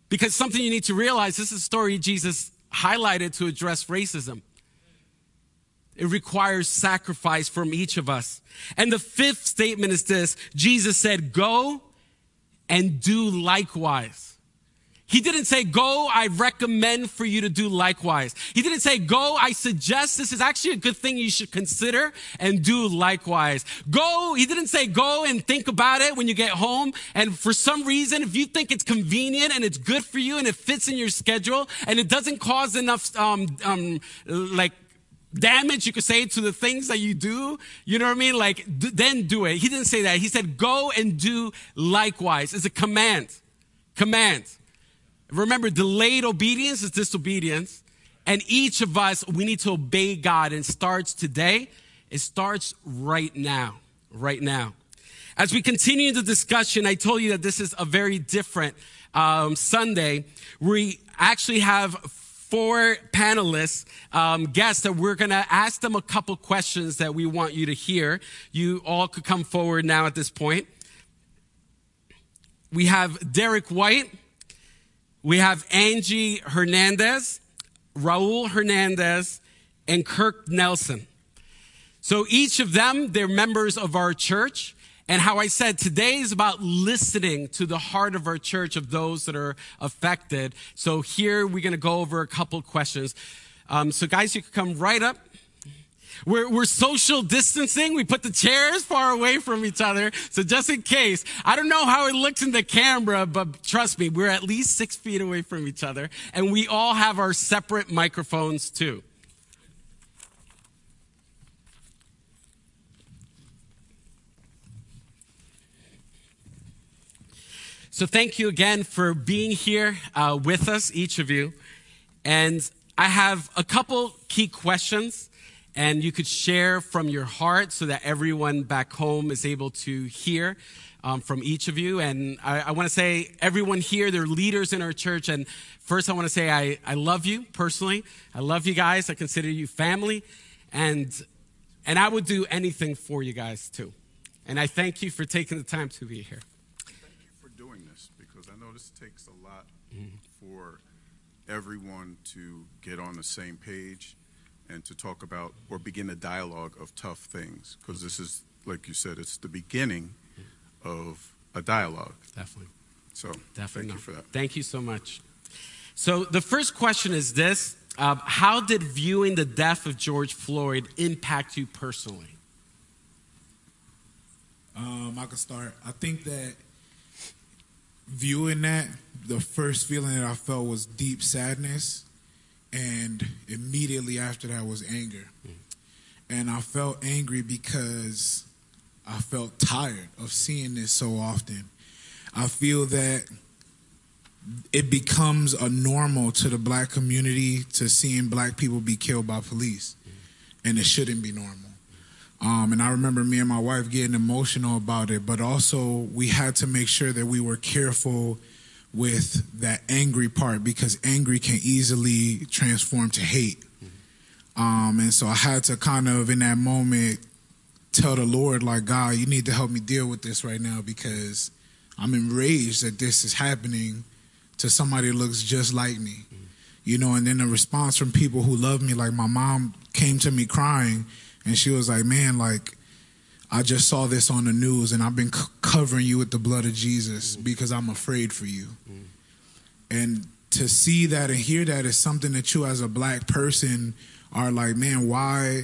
Because something you need to realize this is a story Jesus highlighted to address racism. It requires sacrifice from each of us. And the fifth statement is this Jesus said, Go and do likewise. He didn't say, go, I recommend for you to do likewise. He didn't say, go, I suggest this is actually a good thing you should consider and do likewise. Go, he didn't say, go and think about it when you get home. And for some reason, if you think it's convenient and it's good for you and it fits in your schedule and it doesn't cause enough, um, um, like, damage you could say to the things that you do you know what i mean like d- then do it he didn't say that he said go and do likewise it's a command command Remember, delayed obedience is disobedience. And each of us, we need to obey God. And starts today. It starts right now. Right now. As we continue the discussion, I told you that this is a very different um, Sunday. We actually have four panelists, um, guests that we're going to ask them a couple questions that we want you to hear. You all could come forward now at this point. We have Derek White. We have Angie Hernandez, Raul Hernandez, and Kirk Nelson. So each of them, they're members of our church. And how I said today is about listening to the heart of our church of those that are affected. So here we're going to go over a couple questions. Um, so guys, you can come right up. We're, we're social distancing. We put the chairs far away from each other. So just in case, I don't know how it looks in the camera, but trust me, we're at least six feet away from each other. And we all have our separate microphones too. So thank you again for being here uh, with us, each of you. And I have a couple key questions and you could share from your heart so that everyone back home is able to hear um, from each of you. And I, I want to say, everyone here, they're leaders in our church. And first, I want to say, I, I love you personally. I love you guys. I consider you family. And, and I would do anything for you guys too. And I thank you for taking the time to be here. Thank you for doing this because I know this takes a lot mm-hmm. for everyone to get on the same page and to talk about or begin a dialogue of tough things because this is like you said it's the beginning of a dialogue. Definitely. So definitely thank you for that. Thank you so much. So the first question is this uh, how did viewing the death of george floyd impact you personally? Um, i can start. I think that viewing that the first feeling that i felt was deep sadness and immediately after that was anger. And I felt angry because I felt tired of seeing this so often. I feel that it becomes a normal to the black community to seeing black people be killed by police, and it shouldn't be normal. Um, and I remember me and my wife getting emotional about it, but also we had to make sure that we were careful with that angry part because angry can easily transform to hate. Um, and so I had to kind of, in that moment, tell the Lord, like, God, you need to help me deal with this right now because I'm enraged that this is happening to somebody that looks just like me. You know, and then the response from people who love me, like my mom came to me crying and she was like, man, like, I just saw this on the news and I've been c- covering you with the blood of Jesus mm. because I'm afraid for you. Mm. And to see that and hear that is something that you as a black person are like, man, why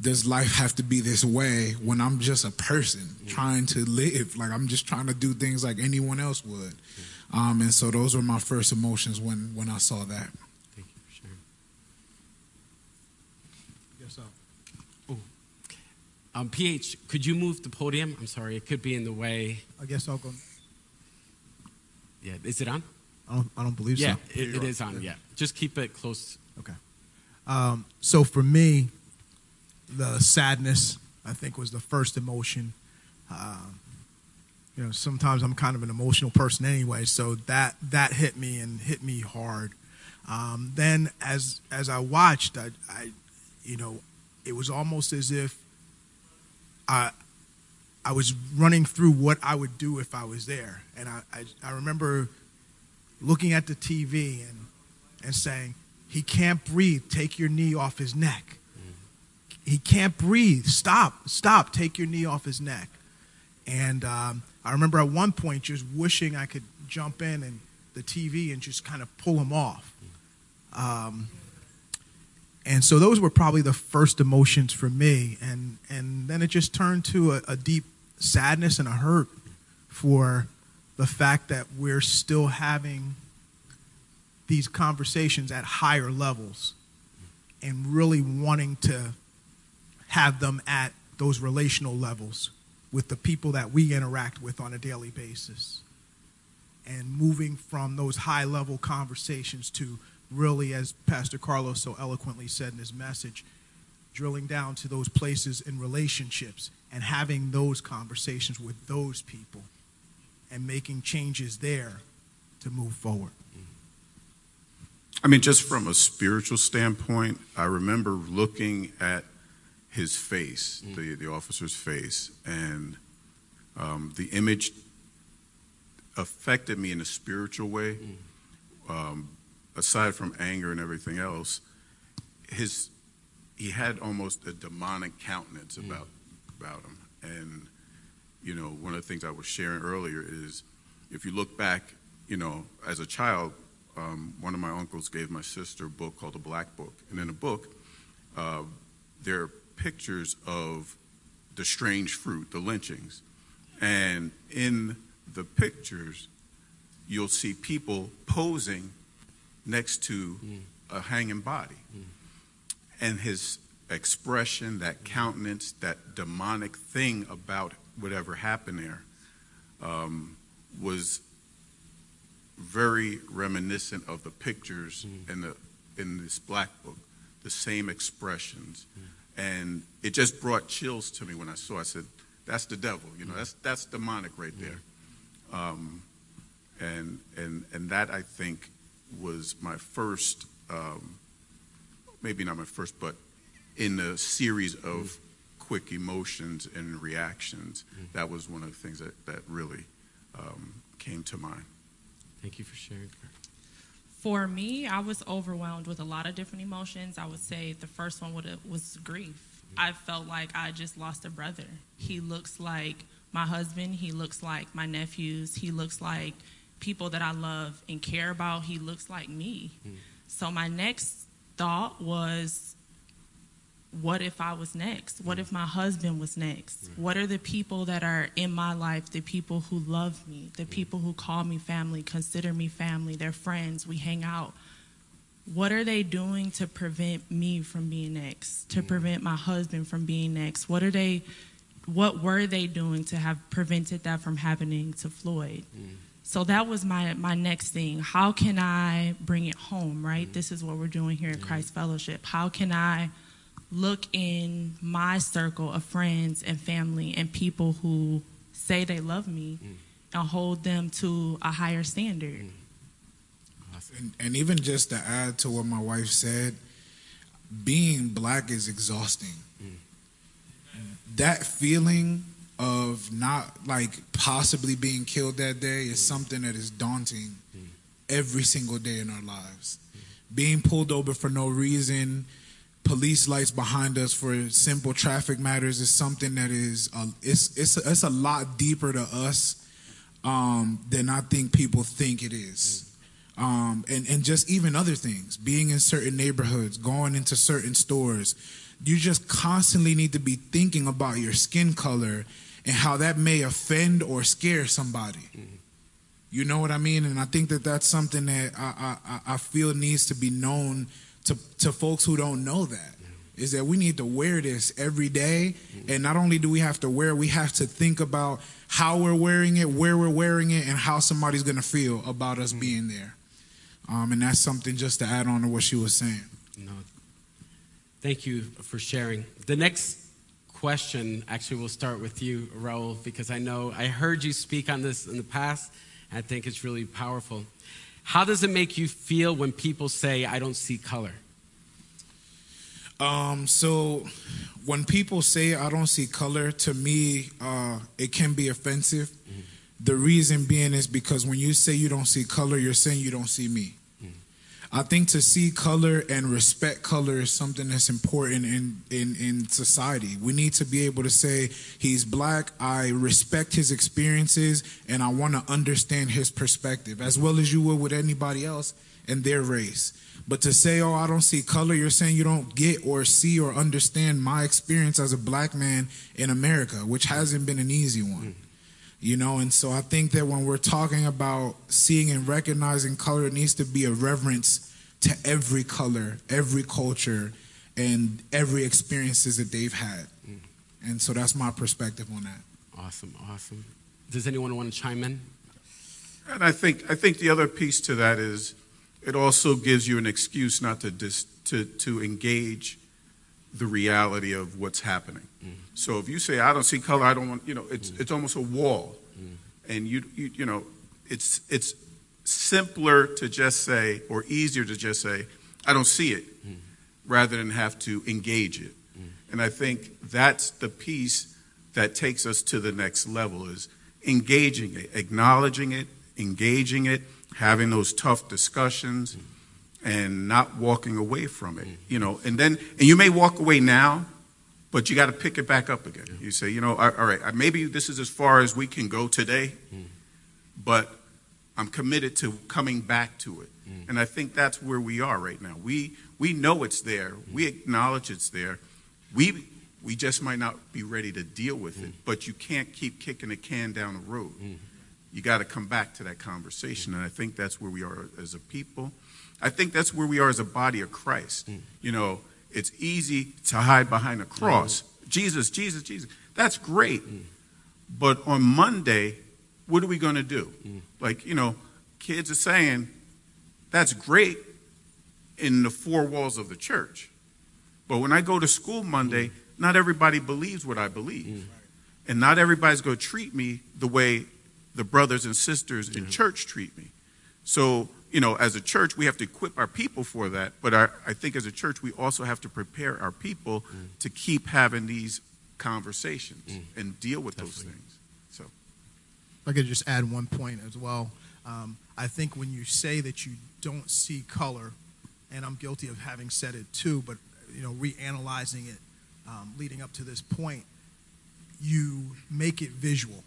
does life have to be this way when I'm just a person mm. trying to live? Like I'm just trying to do things like anyone else would. Um, and so those were my first emotions when when I saw that. Um, PH, could you move the podium? I'm sorry, it could be in the way. I guess I'll go. Yeah, is it on? I don't, I don't believe yeah, so. Yeah, it, it is on, yeah. Just keep it close. Okay. Um, so for me, the sadness, I think, was the first emotion. Um, you know, sometimes I'm kind of an emotional person anyway, so that that hit me and hit me hard. Um, then as as I watched, I, I, you know, it was almost as if I I was running through what I would do if I was there, and I I, I remember looking at the TV and and saying, "He can't breathe. Take your knee off his neck. He can't breathe. Stop, stop. Take your knee off his neck." And um, I remember at one point just wishing I could jump in and the TV and just kind of pull him off. Um, and so those were probably the first emotions for me, and and then it just turned to a, a deep sadness and a hurt for the fact that we're still having these conversations at higher levels and really wanting to have them at those relational levels with the people that we interact with on a daily basis. And moving from those high level conversations to really as pastor carlos so eloquently said in his message drilling down to those places in relationships and having those conversations with those people and making changes there to move forward I mean, just from a spiritual standpoint, I remember looking at his face, mm. the, the officer's face, and um, the image affected me in a spiritual way. Mm. Um, aside from anger and everything else, his he had almost a demonic countenance mm. about about him. And you know, one of the things I was sharing earlier is, if you look back, you know, as a child, um, one of my uncles gave my sister a book called The Black Book. And in the book, uh, there are pictures of the strange fruit, the lynchings. And in the pictures, you'll see people posing next to mm. a hanging body. Mm. And his expression, that countenance, that demonic thing about whatever happened there um, was very reminiscent of the pictures mm. in the in this black book, the same expressions, and it just brought chills to me when I saw. It. I said, "That's the devil," you know. That's that's demonic right there, um, and and and that I think was my first, um, maybe not my first, but in a series of quick emotions and reactions, that was one of the things that that really um, came to mind. Thank you for sharing. For me, I was overwhelmed with a lot of different emotions. I would say the first one was grief. I felt like I just lost a brother. He looks like my husband, he looks like my nephews, he looks like people that I love and care about. He looks like me. Mm. So my next thought was what if I was next? What if my husband was next? What are the people that are in my life, the people who love me, the people who call me family, consider me family, they're friends, we hang out? What are they doing to prevent me from being next, to prevent my husband from being next? What are they what were they doing to have prevented that from happening to Floyd? Mm. So that was my my next thing. How can I bring it home, right? Mm. This is what we're doing here at Christ Fellowship. How can I look in my circle of friends and family and people who say they love me mm. and hold them to a higher standard. Mm. And, and, even just to add to what my wife said, being black is exhausting. Mm. That feeling of not like possibly being killed that day is something that is daunting every single day in our lives. Being pulled over for no reason, police lights behind us for simple traffic matters is something that is uh, it's it's a, it's a lot deeper to us um, than I think people think it is. Um, and and just even other things, being in certain neighborhoods, going into certain stores, you just constantly need to be thinking about your skin color and how that may offend or scare somebody. Mm-hmm. You know what I mean? And I think that that's something that I, I, I feel needs to be known to, to folks who don't know that is that we need to wear this every day. And not only do we have to wear, we have to think about how we're wearing it, where we're wearing it, and how somebody's going to feel about us being there. Um, and that's something just to add on to what she was saying. No. Thank you for sharing. The next question actually we'll start with you, Raul, because I know I heard you speak on this in the past. And I think it's really powerful. How does it make you feel when people say, I don't see color? Um, so when people say I don't see color, to me, uh, it can be offensive. Mm-hmm. The reason being is because when you say you don't see color, you're saying you don't see me. I think to see color and respect color is something that's important in, in, in society. We need to be able to say, he's black, I respect his experiences, and I want to understand his perspective, as well as you would with anybody else in their race. But to say, oh, I don't see color, you're saying you don't get or see or understand my experience as a black man in America, which hasn't been an easy one. You know, and so I think that when we're talking about seeing and recognizing color, it needs to be a reverence to every color, every culture, and every experiences that they've had. Mm. And so that's my perspective on that. Awesome, awesome. Does anyone want to chime in? And I think I think the other piece to that is it also gives you an excuse not to dis, to to engage the reality of what's happening. So if you say I don't see color, I don't want you know it's mm. it's almost a wall, mm. and you, you you know it's it's simpler to just say or easier to just say I don't see it, mm. rather than have to engage it. And I think that's the piece that takes us to the next level is engaging it, acknowledging it, engaging it, having those tough discussions and not walking away from it. You know, and then and you may walk away now, but you got to pick it back up again. You say, you know, all right, maybe this is as far as we can go today, mm. but I'm committed to coming back to it. Mm. And I think that's where we are right now. We we know it's there. Mm. We acknowledge it's there. We we just might not be ready to deal with it, but you can't keep kicking the can down the road. You got to come back to that conversation, and I think that's where we are as a people. I think that's where we are as a body of Christ. You know, it's easy to hide behind a cross. Jesus, Jesus, Jesus. That's great. Mm. But on Monday, what are we going to do? Mm. Like, you know, kids are saying, that's great in the four walls of the church. But when I go to school Monday, mm. not everybody believes what I believe. And not everybody's going to treat me the way the brothers and sisters in church treat me. So, you know, as a church, we have to equip our people for that. But our, I think as a church, we also have to prepare our people to keep having these conversations and deal with those things. So, If I could just add one point as well. Um, I think when you say that you don't see color, and I'm guilty of having said it too, but you know, reanalyzing it, um, leading up to this point, you make it visual,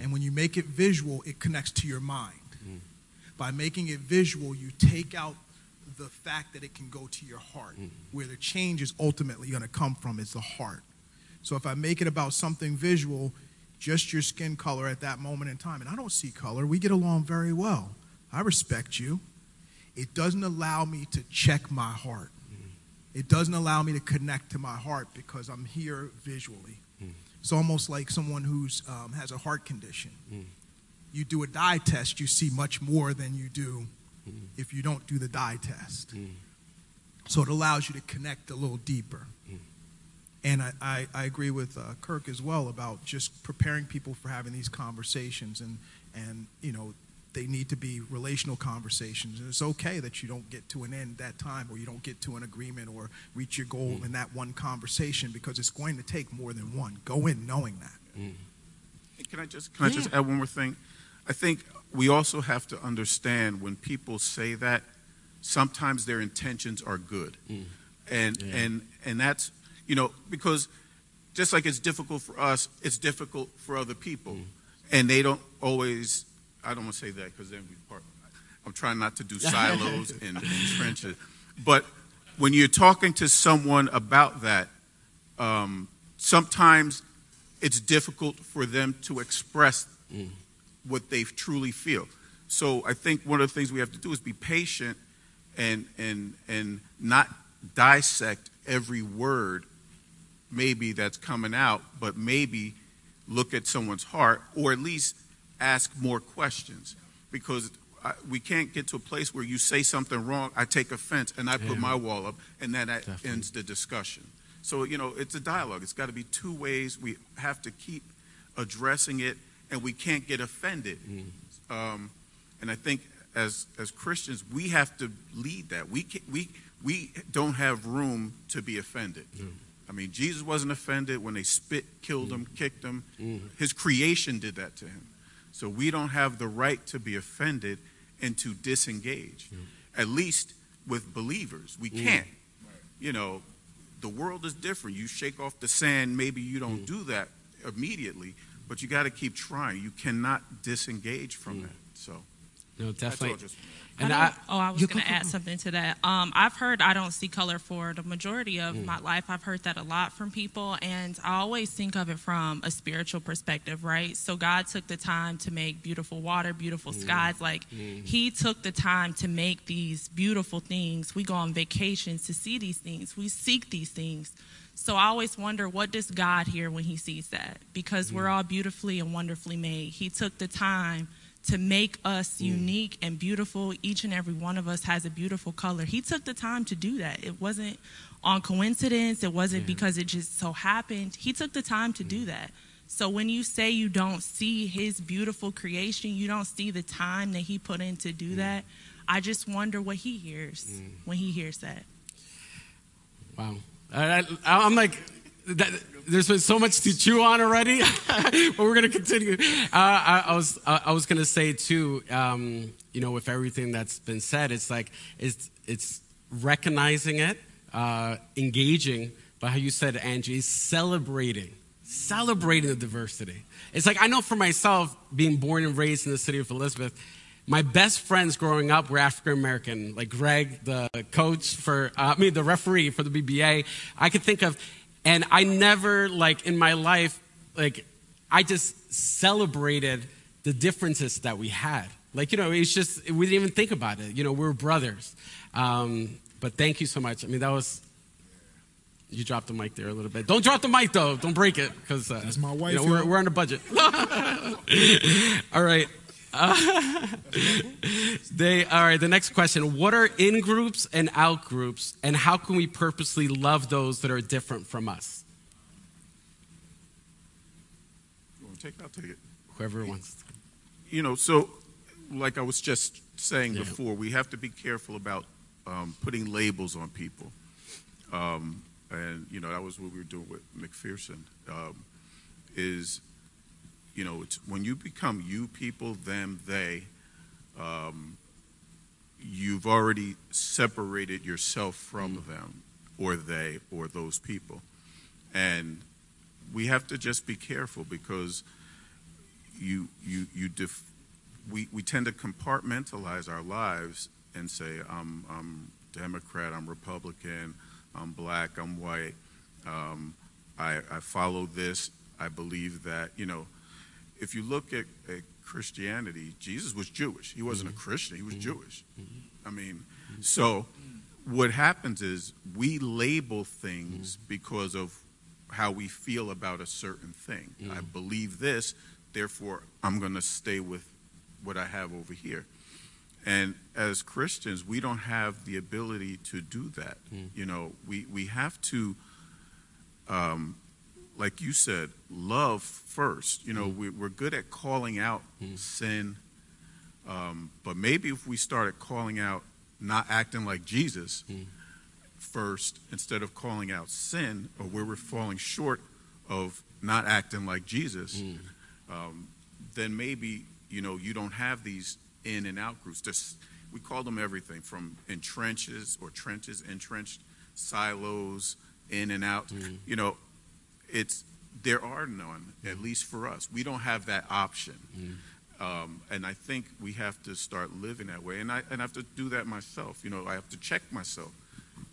and when you make it visual, it connects to your mind. By making it visual, you take out the fact that it can go to your heart, mm-hmm. where the change is ultimately going to come from is the heart. So if I make it about something visual, just your skin color at that moment in time, and I don't see color, we get along very well. I respect you. It doesn't allow me to check my heart. Mm-hmm. It doesn't allow me to connect to my heart because I'm here visually. Mm-hmm. It's almost like someone who's um, has a heart condition. You do a dye test, you see much more than you do mm. if you don't do the dye test. Mm. So it allows you to connect a little deeper. Mm. And I, I, I agree with uh, Kirk as well about just preparing people for having these conversations. And, and, you know, they need to be relational conversations. And it's okay that you don't get to an end that time or you don't get to an agreement or reach your goal in that one conversation because it's going to take more than one. Go in knowing that. Hey, Can I just can I just add one more thing? I think we also have to understand when people say that sometimes their intentions are good, mm. and and and that's you know because just like it's difficult for us, it's difficult for other people, mm. and they don't always. I don't want to say that because then we part. I'm trying not to do silos and, and trenches, but when you're talking to someone about that, um, sometimes it's difficult for them to express mm. What they truly feel. So I think one of the things we have to do is be patient and and and not dissect every word maybe that's coming out, but maybe look at someone's heart or at least ask more questions because I, we can't get to a place where you say something wrong, I take offense and I put my wall up and then that Definitely. ends the discussion. So, you know, it's a dialogue. It's got to be two ways. We have to keep addressing it and we can't get offended. Mm-hmm. Um, and I think as as Christians, we have to lead that. We can, we we don't have room to be offended. Mm-hmm. I mean, Jesus wasn't offended when they spit, killed him, mm-hmm. kicked him. His creation did that to him. So we don't have the right to be offended and to disengage. At least with believers, we can't. You know, the world is different. You shake off the sand, maybe you don't do that immediately, but you got to keep trying. You cannot disengage from mm. that. So, No, definitely. just. And I I, oh, I was going to add something to that. Um, I've heard I don't see color for the majority Mm. of my life. I've heard that a lot from people, and I always think of it from a spiritual perspective, right? So God took the time to make beautiful water, beautiful Mm. skies. Like He took the time to make these beautiful things. We go on vacations to see these things. We seek these things. So I always wonder, what does God hear when He sees that? Because we're all beautifully and wonderfully made. He took the time to make us mm. unique and beautiful. Each and every one of us has a beautiful color. He took the time to do that. It wasn't on coincidence, it wasn't because it just so happened. He took the time to do mm. that. So when you say you don't see his beautiful creation, you don't see the time that he put in to do mm. that, I just wonder what he hears when he hears that. wow. I, I'm like, that, there's been so much to chew on already, but we're going to continue. Uh, I, I was, I, I was going to say too, um, you know, with everything that's been said, it's like, it's, it's recognizing it, uh, engaging, but how you said, Angie, is celebrating, celebrating the diversity. It's like, I know for myself, being born and raised in the city of Elizabeth, my best friends growing up were African American, like Greg, the coach for, uh, I mean, the referee for the NBA. I could think of, and I never, like, in my life, like, I just celebrated the differences that we had. Like, you know, it's just, we didn't even think about it. You know, we were brothers. Um, but thank you so much. I mean, that was, you dropped the mic there a little bit. Don't drop the mic, though. Don't break it, because uh, That's my wife, You know, we're, we're on a budget. All right. Uh, they all right. The next question: What are in groups and out groups, and how can we purposely love those that are different from us? You want to take it? I'll take it. Whoever wants. You know, so like I was just saying Yeah. before, we have to be careful about um, putting labels on people. Um, and, you know, that was what we were doing with McPherson. Um, is, you know, it's when you become you people, them, they, um, you've already separated yourself from them or they or those people. And we have to just be careful because you you you def- we we tend to compartmentalize our lives and say I'm I'm Democrat, I'm Republican, I'm black, I'm white, um, I, I follow this, I believe that. You know, if you look at, at Christianity, Jesus was Jewish. He wasn't a mm-hmm. Christian. He was mm-hmm. Jewish. Mm-hmm. I mean, so what happens is we label things because of how we feel about a certain thing. I believe this, therefore I'm going to stay with what I have over here. And as Christians, we don't have the ability to do that. Mm. You know, we, we have to, um, like you said, love first. You know, mm. we, we're good at calling out mm. sin, um, but maybe if we started calling out not acting like Jesus mm. first instead of calling out sin or where we're falling short of not acting like Jesus, um, then maybe you know you don't have these in and out groups. Just we call them everything from entrenches or trenches, entrenched, silos, in and out. You know, it's there are none at least for us. We don't have that option. Um, and I think we have to start living that way. And I, and I have to do that myself. You know, I have to check myself.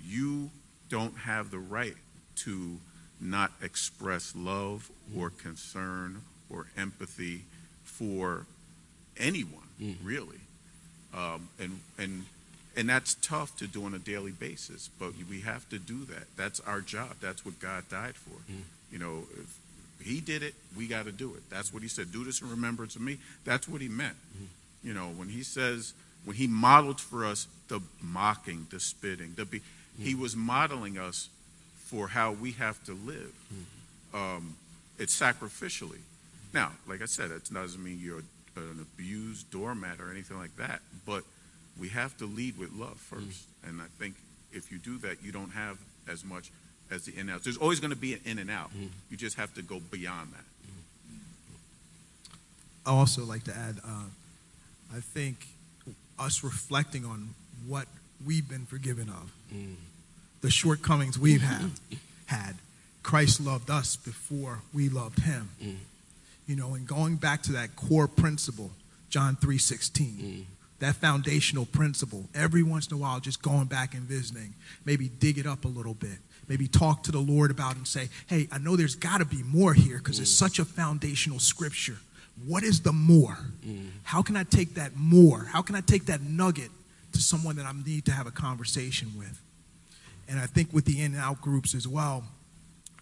You don't have the right to not express love or concern or empathy for anyone, really. Um, and, and, and that's tough to do on a daily basis, but we have to do that. That's our job. That's what God died for. You know, if he did it, we got to do it. That's what he said. Do this in remembrance of me. That's what he meant. Mm-hmm. You know, when he says, when he modeled for us the mocking, the spitting, the be, he mm-hmm. was modeling us for how we have to live. Mm-hmm. Um, it's sacrificially. Now, like I said, that doesn't mean you're an abused doormat or anything like that, but we have to lead with love first. And I think if you do that, you don't have as much as the in and out. There's always going to be an in and out. You just have to go beyond that. I also like to add, uh, I think us reflecting on what we've been forgiven of, mm. the shortcomings we've had. had. Christ loved us before we loved him. Mm. You know, and going back to that core principle, John 3:16. Mm. That foundational principle. Every once in a while just going back and visiting, maybe dig it up a little bit. Maybe talk to the Lord about and say, "Hey, I know there's got to be more here because mm. it's such a foundational scripture. What is the more? Mm. How can I take that more? How can I take that nugget to someone that I need to have a conversation with?" And I think with the in and out groups as well,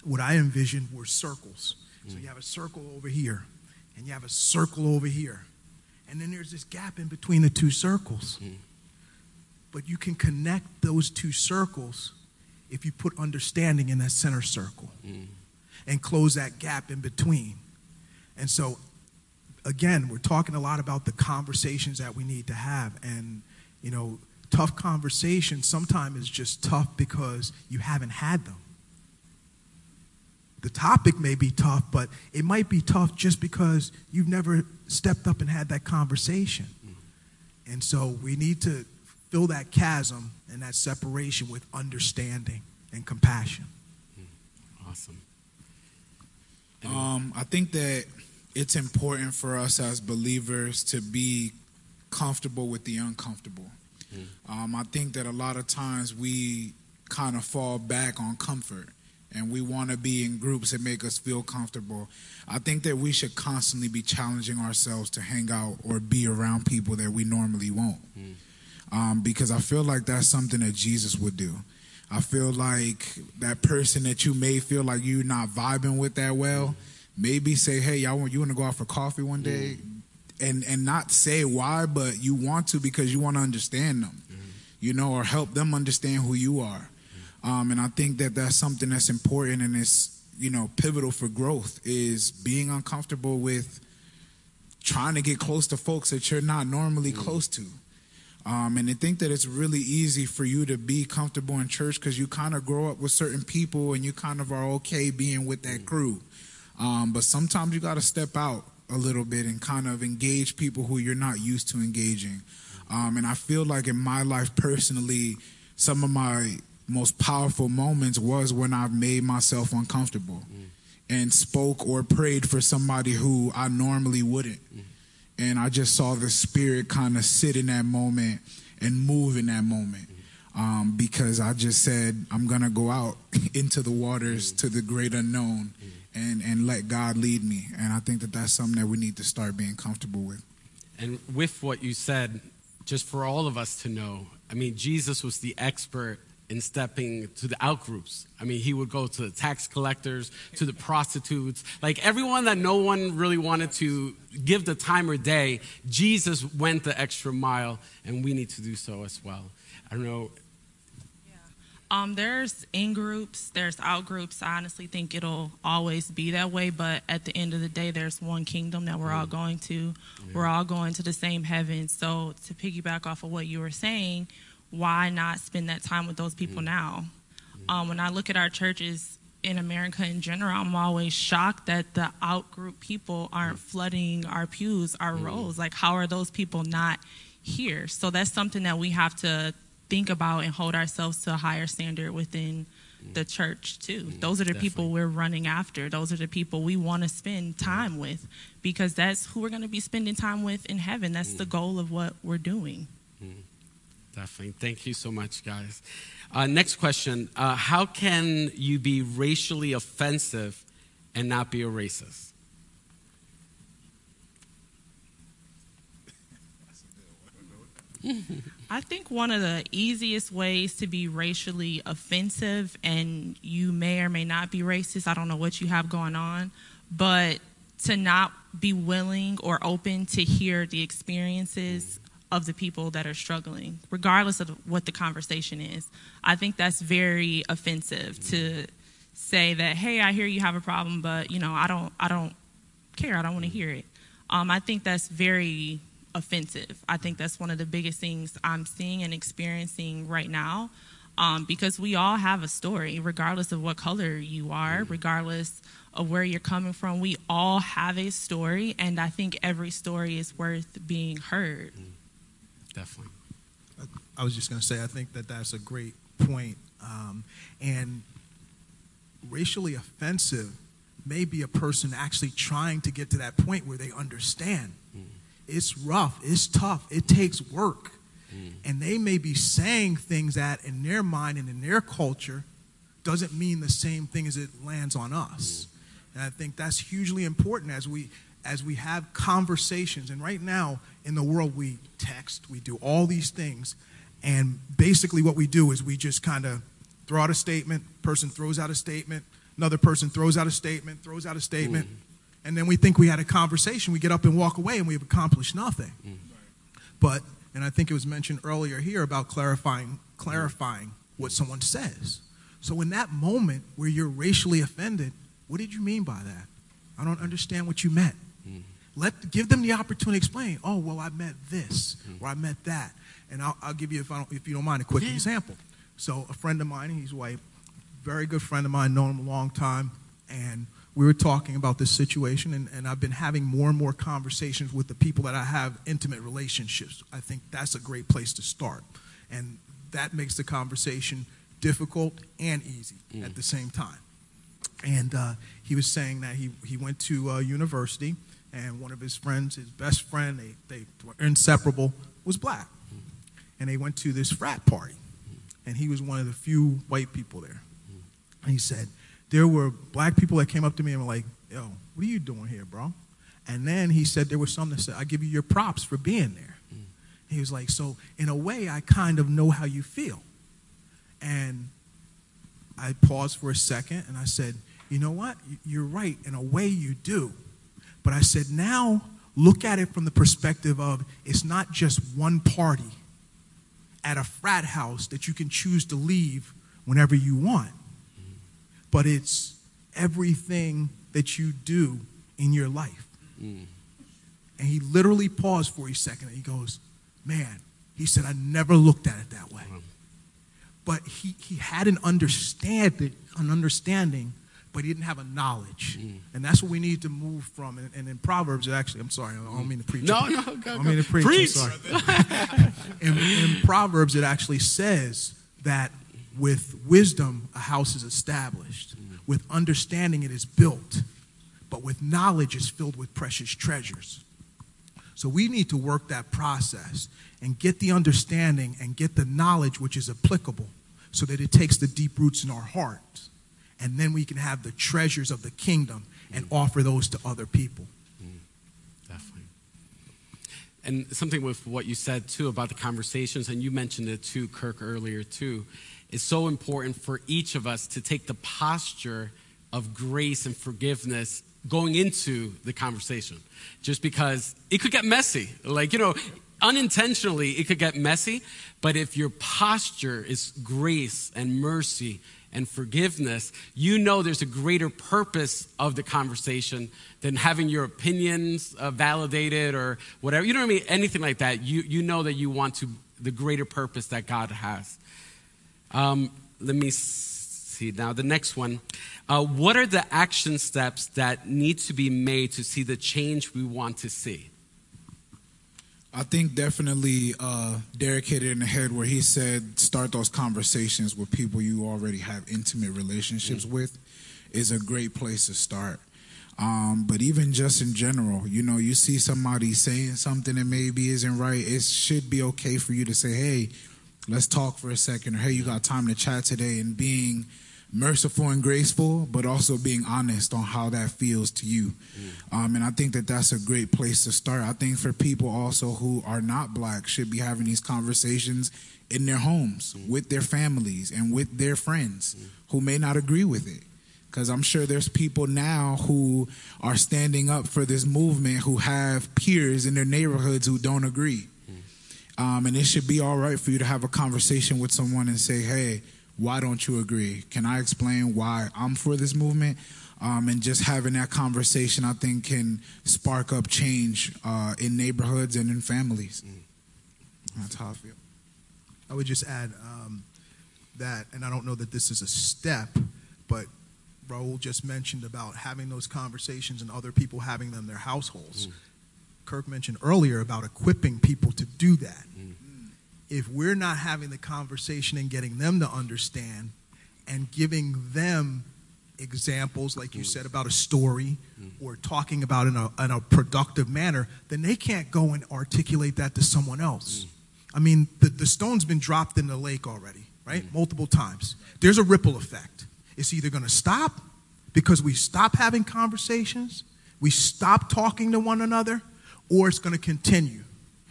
what I envisioned were circles. So you have a circle over here, and you have a circle over here. And then there's this gap in between the two circles. But you can connect those two circles if you put understanding in that center circle and close that gap in between. And so, again, we're talking a lot about the conversations that we need to have. And, you know, tough conversations sometimes is just tough because you haven't had them the topic may be tough, but it might be tough just because you've never stepped up and had that conversation. And so we need to fill that chasm and that separation with understanding and compassion. Awesome. Um, I think that it's important for us as believers to be comfortable with the uncomfortable. Mm. Um, I think that a lot of times we kind of fall back on comfort and we want to be in groups that make us feel comfortable. I think that we should constantly be challenging ourselves to hang out or be around people that we normally won't. Mm. Um, because I feel like that's something that Jesus would do. I feel like that person that you may feel like you're not vibing with that well, maybe say, "Hey, y'all want you want to go out for coffee one day?" Mm. And, and not say why, but you want to because you want to understand them, mm. you know, or help them understand who you are. Um, and I think that that's something that's important and it's, you know, pivotal for growth is being uncomfortable with trying to get close to folks that you're not normally mm close to. Um, and I think that it's really easy for you to be comfortable in church because you kind of grow up with certain people and you kind of are okay being with that crew. Um, but sometimes you got to step out a little bit and kind of engage people who you're not used to engaging. Um, and I feel like in my life personally, some of my most powerful moments was when I've made myself uncomfortable mm. and spoke or prayed for somebody who I normally wouldn't. Mm. And I just saw the spirit kind of sit in that moment and move in that moment. Um, because I just said, I'm to go out into the waters to the great unknown and, and let God lead me. And I think that that's something that we need to start being comfortable with. And with what you said, just for all of us to know, I mean, Jesus was the expert in stepping to the outgroups. I mean, he would go to the tax collectors, to the prostitutes, like everyone that no one really wanted to give the time or day. Jesus went the extra mile, and we need to do so as well. I don't know. Yeah. Um, there's in groups, there's out groups. I honestly think it'll always be that way, but at the end of the day, there's one kingdom that we're mm. all going to. Yeah. We're all going to the same heaven. So, to piggyback off of what you were saying, why not spend that time with those people mm-hmm. now? Mm. Um, when I look at our churches in America in general, I'm always shocked that the outgroup people aren't mm-hmm. flooding our pews, our mm. rows. Like, how are those people not here? So that's something that we have to think about and hold ourselves to a higher standard within mm. the church too. Those are the Definitely. people we're running after. Those are the people we want to spend time with because that's who we're going to be spending time with in heaven. That's the goal of what we're doing. Definitely. Thank you so much, guys. Uh, next question uh, How can you be racially offensive and not be a racist? I think one of the easiest ways to be racially offensive, and you may or may not be racist, I don't know what you have going on, but to not be willing or open to hear the experiences of the people that are struggling, regardless of what the conversation is. I think that's very offensive to say that, hey, I hear you have a problem, but you know, I don't, I don't care. I don't want to hear it. Um, I think that's very offensive. I think that's one of the biggest things I'm seeing and experiencing right now. Um, because we all have a story, regardless of what color you are, regardless of where you're coming from. We all have a story, and I think every story is worth being heard. Definitely. I was just going to say, I think that that's a great point. Um, and racially offensive may be a person actually trying to get to that point where they understand. Mm. It's rough, it's tough, it takes work. Mm. And they may be saying things that in their mind and in their culture doesn't mean the same thing as it lands on us. Mm. And I think that's hugely important as we as we have conversations. And right now in the world we text, we do all these things, and basically what we do is we just kind of throw out a statement, person throws out a statement, another person throws out a statement, throws out a statement, mm. and then we think we had a conversation. We get up and walk away and we've accomplished nothing. Mm. But and I think it was mentioned earlier here about clarifying clarifying what someone says. So in that moment where you're racially offended, what did you mean by that? I don't understand what you meant. Let give them the opportunity to explain. Oh, well, I met this mm. or I met that, and I'll, I'll give you, if, I don't, if you don't mind, a quick yeah. example. So a friend of mine, he's white, very good friend of mine, known him a long time, and we were talking about this situation, and, and I've been having more and more conversations with the people that I have intimate relationships. I think that's a great place to start. And that makes the conversation difficult and easy mm. at the same time. And uh, he was saying that he, he went to uh, university, and one of his friends, his best friend, they, they were inseparable, was black. And they went to this frat party, and he was one of the few white people there. And he said, there were black people that came up to me and were like, yo, what are you doing here, bro? And then he said there was some that said, I give you your props for being there. He was like, so in a way, I kind of know how you feel. And I paused for a second and I said, you know what? You're right. In a way, you do. But I said, now look at it from the perspective of it's not just one party at a frat house that you can choose to leave whenever you want but it's everything that you do in your life. Mm. And he literally paused for a second and he goes, Man, he said, I never looked at it that way. Mm. But he, he had an understanding, an understanding, but he didn't have a knowledge. Mm. And that's what we need to move from. And, and in Proverbs, actually, I'm sorry, I don't mean to preach. No, no, go, go. I don't mean to preach. preach. in, in Proverbs, it actually says that with wisdom, a house is established. Mm-hmm. With understanding, it is built. But with knowledge, it's filled with precious treasures. So we need to work that process and get the understanding and get the knowledge which is applicable so that it takes the deep roots in our hearts. And then we can have the treasures of the kingdom and mm-hmm. offer those to other people. Mm, definitely. And something with what you said too about the conversations, and you mentioned it too, Kirk, earlier too, is so important for each of us to take the posture of grace and forgiveness going into the conversation. Just because it could get messy. Like, you know, unintentionally, it could get messy. But if your posture is grace and mercy and forgiveness, you know there's a greater purpose of the conversation than having your opinions uh, validated or whatever. You know what I mean? Anything like that. You, you know that you want to, the greater purpose that God has. Um, let me see now the next one. Uh, what are the action steps that need to be made to see the change we want to see? I think definitely uh, Derek hit it in the head where he said start those conversations with people you already have intimate relationships mm-hmm. with is a great place to start. Um, but even just in general, you know, you see somebody saying something that maybe isn't right, it should be okay for you to say, hey, let's talk for a second, or hey, you got time to chat today, and being merciful and graceful, but also being honest on how that feels to you. Mm. Um, and I think that that's a great place to start. I think for people also who are not black should be having these conversations in their homes mm. with their families and with their friends mm. who may not agree with it. Because I'm sure there's people now who are standing up for this movement who have peers in their neighborhoods who don't agree. Um, and it should be all right for you to have a conversation with someone and say, hey, why don't you agree? Can I explain why I'm for this movement? Um, and just having that conversation, I think, can spark up change uh, in neighborhoods and in families. Mm. That's how I feel. I would just add um, that, and I don't know that this is a step, but Raul just mentioned about having those conversations and other people having them in their households. Mm. Kirk mentioned earlier about equipping people to do that if we're not having the conversation and getting them to understand and giving them examples, like you said, about a story mm. or talking about in a, in a productive manner, then they can't go and articulate that to someone else. Mm. I mean, the, the stone's been dropped in the lake already, right? Mm. Multiple times. There's a ripple effect. It's either going to stop because we stop having conversations, we stop talking to one another, or it's going to continue.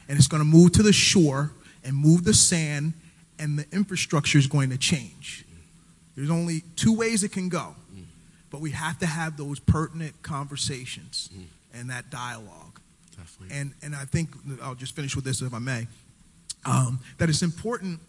And it's going to move to the shore and move the sand, and the infrastructure is going to change. There's only two ways it can go. But we have to have those pertinent conversations and that dialogue. Definitely. And, and I think, I'll just finish with this if I may, um, that it's important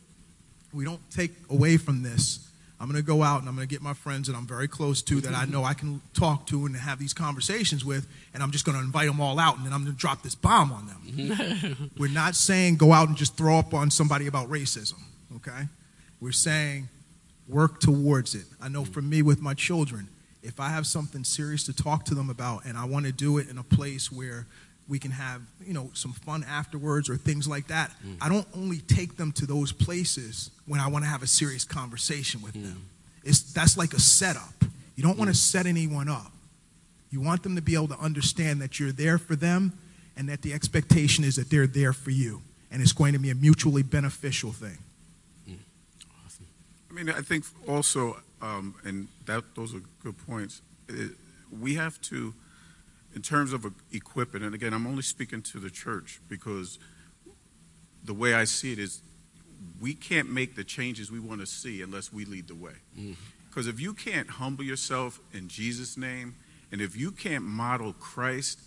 we don't take away from this. I'm going to go out and I'm going to get my friends that I'm very close to that I know I can talk to and have these conversations with, and I'm just going to invite them all out and then I'm going to drop this bomb on them. We're not saying go out and just throw up on somebody about racism, okay? We're saying work towards it. I know for me with my children, if I have something serious to talk to them about and I want to do it in a place where we can have, you know, some fun afterwards or things like that, mm. I don't only take them to those places when I want to have a serious conversation with them. Mm. It's that's like a setup. You don't want to mm. set anyone up. You want them to be able to understand that you're there for them and that the expectation is that they're there for you. And it's going to be a mutually beneficial thing. awesome. I mean, I think also, um, and that those are good points. It, we have to, in terms of equipping, and again, I'm only speaking to the church because the way I see it is, we can't make the changes we want to see unless we lead the way. Mm-hmm. Because if you can't humble yourself in Jesus' name, and if you can't model Christ,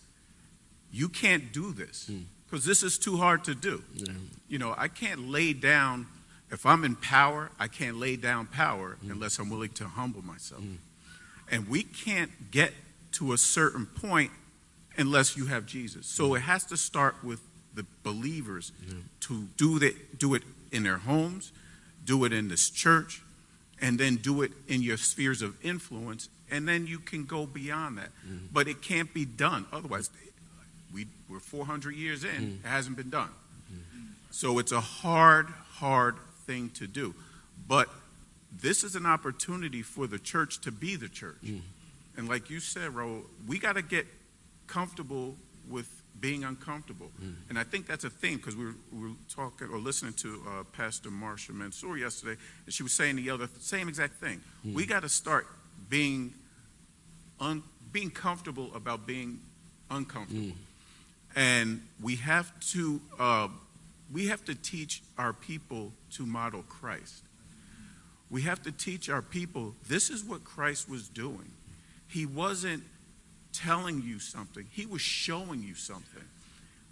you can't do this. Mm. Because this is too hard to do. Yeah. You know, I can't lay down, if I'm in power, I can't lay down power mm. unless I'm willing to humble myself. Mm. And we can't get to a certain point unless you have Jesus. So it has to start with the believers to do that, do it in their homes, do it in this church, and then do it in your spheres of influence, and then you can go beyond that. Mm-hmm. But it can't be done otherwise. We, we're 400 years in, mm. it hasn't been done. Mm. So it's a hard, hard thing to do. But this is an opportunity for the church to be the church. Mm. And like you said, Raul, we got to get comfortable with being uncomfortable. And I think that's a theme because we were, we were talking or listening to uh, Pastor Marsha Mansour yesterday, and she was saying the other same exact thing. We got to start being un, being comfortable about being uncomfortable, and we have to uh, we have to teach our people to model Christ. We have to teach our people this is what Christ was doing. He wasn't telling you something, he was showing you something.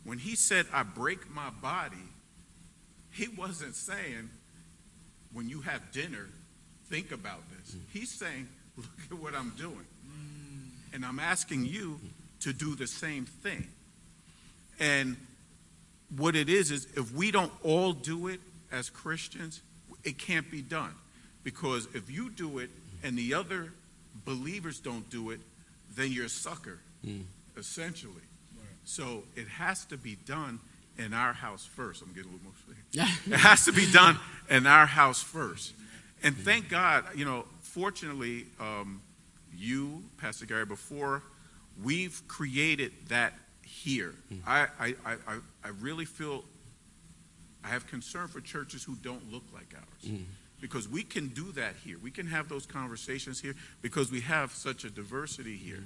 When he said, I break my body, he wasn't saying, when you have dinner, think about this. Mm. He's saying, look at what I'm doing. Mm. And I'm asking you to do the same thing. And what it is, is if we don't all do it as Christians, it can't be done. Because if you do it and the other believers don't do it, then you're a sucker, mm. essentially. So it has to be done in our house first. I'm getting a little emotional. it has to be done in our house first. And thank God, you know, fortunately, um, you, Pastor Gary, before we've created that here. Mm. I, I, I, I- I really feel I have concern for churches who don't look like ours. Mm. Because we can do that here. We can have those conversations here because we have such a diversity here.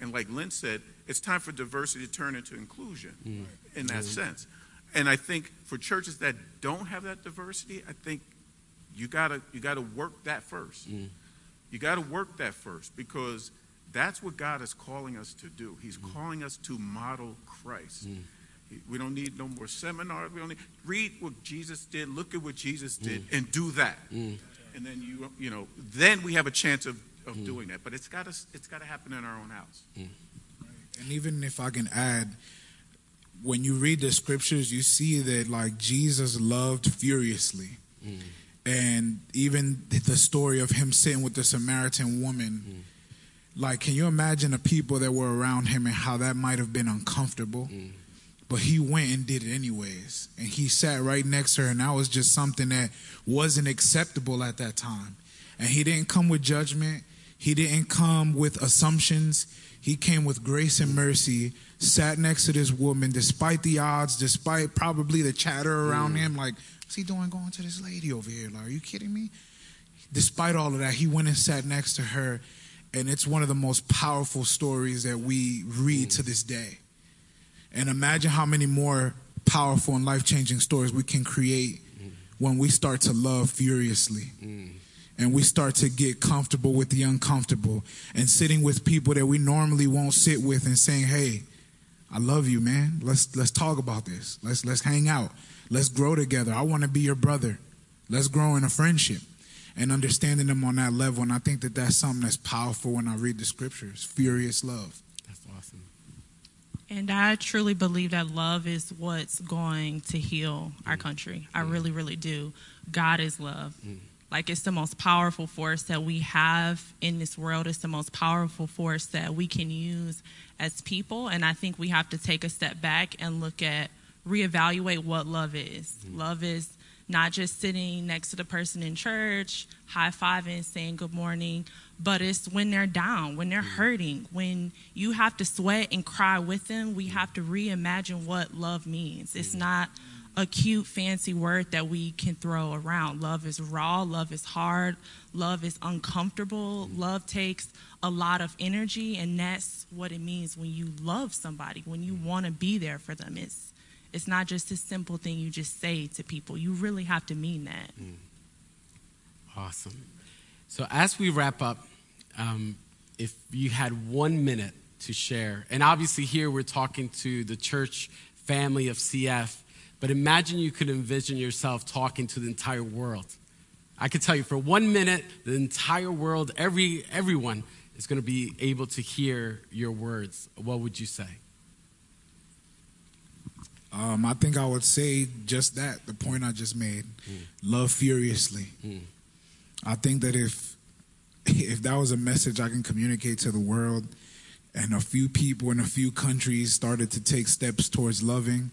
And like Lynn said, it's time for diversity to turn into inclusion mm. in that mm. sense. And I think for churches that don't have that diversity, I think you gotta you gotta work that first. Mm. You gotta work that first because that's what God is calling us to do. He's calling us to model Christ. He- We don't need no more seminars. We don't need read what Jesus did, look at what Jesus did, mm. and do that. Mm. And then you you know, then we have a chance of, of mm. doing that. But it's gotta it's gotta happen in our own house. And even if I can add, when you read the scriptures, you see that like Jesus loved furiously. And even the story of him sitting with the Samaritan woman, like, can you imagine the people that were around him and how that might have been uncomfortable? But he went and did it anyways. And he sat right next to her, and that was just something that wasn't acceptable at that time. And he didn't come with judgment, he didn't come with assumptions. He came with grace and mercy, sat next to this woman, despite the odds, despite probably the chatter around mm. him, like, what's he doing going to this lady over here? Like, are you kidding me? Despite all of that, he went and sat next to her, and it's one of the most powerful stories that we read to mm. this day. And imagine how many more powerful and life changing stories we can create when we start to love furiously and we start to get comfortable with the uncomfortable and sitting with people that we normally won't sit with and saying, "Hey, I love you, man. Let's let's talk about this. Let's let's hang out. Let's grow together. I want to be your brother. Let's grow in a friendship." And understanding them on that level, and I think that that's something that's powerful when I read the scriptures. Furious love. And I truly believe that love is what's going to heal our country. I mm-hmm. really, really do. God is love. Mm-hmm. Like it's the most powerful force that we have in this world. It's the most powerful force that we can use as people. And I think we have to take a step back and look at, reevaluate what love is. Mm-hmm. Love is not just sitting next to the person in church, high fiving, saying good morning, but it's when they're down, when they're mm. hurting, when you have to sweat and cry with them. We mm. have to reimagine what love means. It's mm. not a cute, fancy word that we can throw around. Love is raw, love is hard, love is uncomfortable, love takes a lot of energy, and that's what it means when you love somebody, when you want to be there for them. It's it's not just a simple thing you just say to people. You really have to mean that. Awesome. So as we wrap up, um, if you had one minute to share, and obviously here we're talking to the church family of CF, but imagine you could envision yourself talking to the entire world. I could tell you for one minute, the entire world, every everyone is going to be able to hear your words. What would you say? Um, I think I would say just that, the point I just made. Love furiously. I think that if if that was a message I can communicate to the world and a few people in a few countries started to take steps towards loving,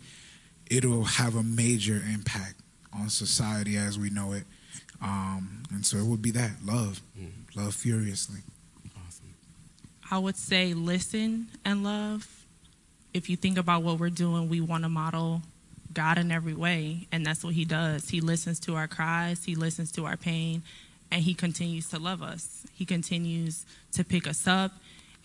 it'll have a major impact on society as we know it. Um, and so it would be that love, love furiously. Awesome. I would say listen and love. If you think about what we're doing, we want to model God in every way, and that's what He does. He listens to our cries, He listens to our pain, and He continues to love us. He continues to pick us up,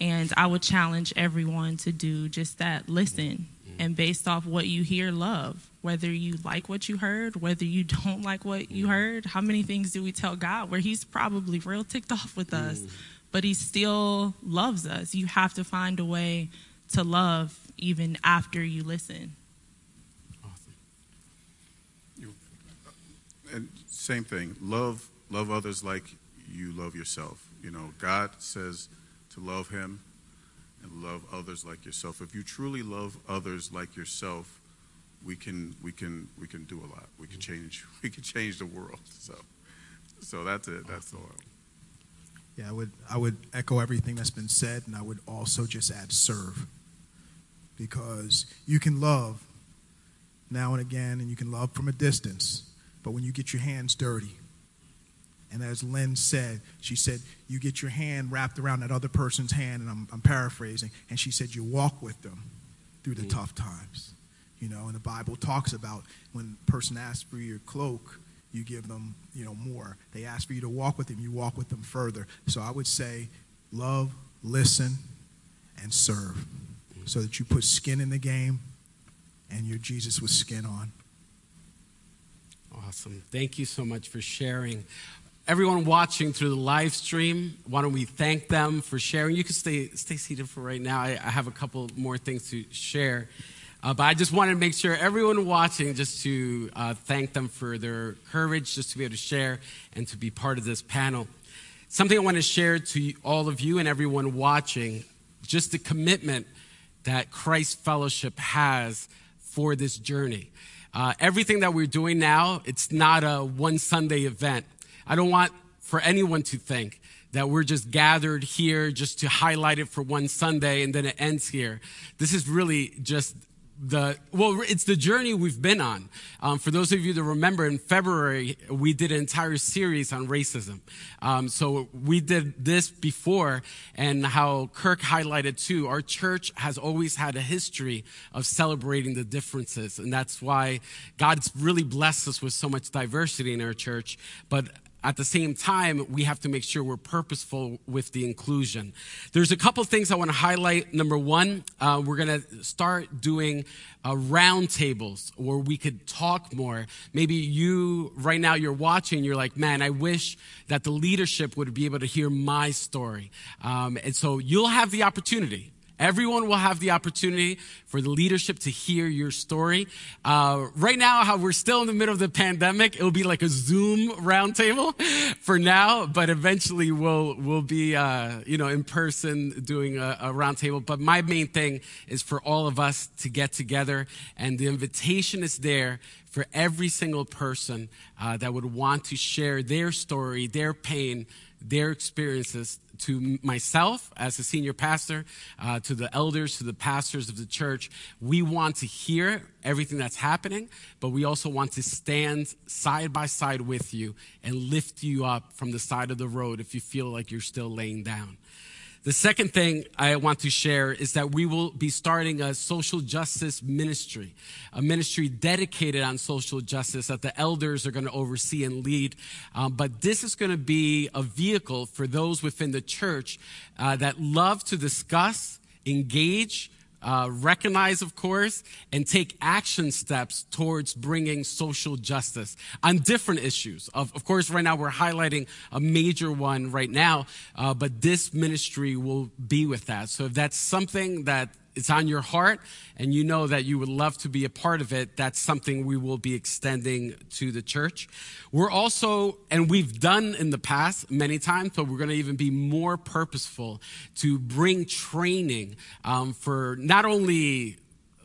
and I would challenge everyone to do just that listen, mm-hmm. and based off what you hear, love. Whether you like what you heard, whether you don't like what you mm-hmm. heard, how many things do we tell God where He's probably real ticked off with us, mm-hmm. but He still loves us? You have to find a way to love even after you listen. Awesome. You, uh, and same thing love love others like you love yourself. You know god says to love him and love others like yourself. If you truly love others like yourself we can we can we can do a lot. We can change we can change the world. So so that's it. That's all. Yeah, I would I would echo everything that's been said, and I would also just add serve, because you can love now and again, and you can love from a distance, but when you get your hands dirty, and as Lynn said, she said you get your hand wrapped around that other person's hand, and I'm, I'm paraphrasing, and she said you walk with them through the mm. tough times, you know, and the Bible talks about when a person asks for your cloak you give them, you know, more. They ask for you to walk with them, you walk with them further. So I would say love, listen, and serve mm. so that you put skin in the game and you're Jesus with skin on. Awesome. Thank you so much for sharing. Everyone watching through the live stream, why don't we thank them for sharing? You can stay, stay seated for right now. I, I have a couple more things to share. Uh, but I just wanted to make sure everyone watching, just to uh, thank them for their courage, just to be able to share and to be part of this panel. Something I want to share to all of you and everyone watching, just the commitment that Christ Fellowship has for this journey. Uh, everything that we're doing now, it's not a one Sunday event. I don't want for anyone to think that we're just gathered here just to highlight it for one Sunday and then it ends here. This is really just the well it's the journey we've been on. Um, for those of you that remember in february we did an entire series on racism. Um, so we did this before and how kirk highlighted too our church has always had a history of celebrating the differences. And that's why god's really blessed us with so much diversity in our church. But at the same time, we have to make sure we're purposeful with the inclusion. There's a couple things I want to highlight. Number one, uh, we're going to start doing uh, roundtables where we could talk more. Maybe you, right now, you're watching, you're like, man, I wish that the leadership would be able to hear my story. Um, and so you'll have the opportunity Everyone will have the opportunity for the leadership to hear your story. Uh, right now, how we're still in the middle of the pandemic, it'll be like a Zoom roundtable for now, but eventually we'll we'll be uh, you know in person doing a, a roundtable. But my main thing is for all of us to get together, and the invitation is there for every single person uh, that would want to share their story, their pain, their experiences to myself as a senior pastor, uh, to the elders, to the pastors of the church. We want to hear everything that's happening, but we also want to stand side by side with you and lift you up from the side of the road if you feel like you're still laying down. The second thing I want to share is that we will be starting a social justice ministry, a ministry dedicated on social justice that the elders are going to oversee and lead. Um, but this is going to be a vehicle for those within the church uh, that love to discuss, engage, uh, recognize, of course, and take action steps towards bringing social justice on different issues. Of, of course, right now we're highlighting a major one right now, uh, but this ministry will be with that. So if that's something that it's on your heart and you know that you would love to be a part of it, that's something we will be extending to the church. We're also, and we've done in the past many times, but we're going to even be more purposeful to bring training um, for not only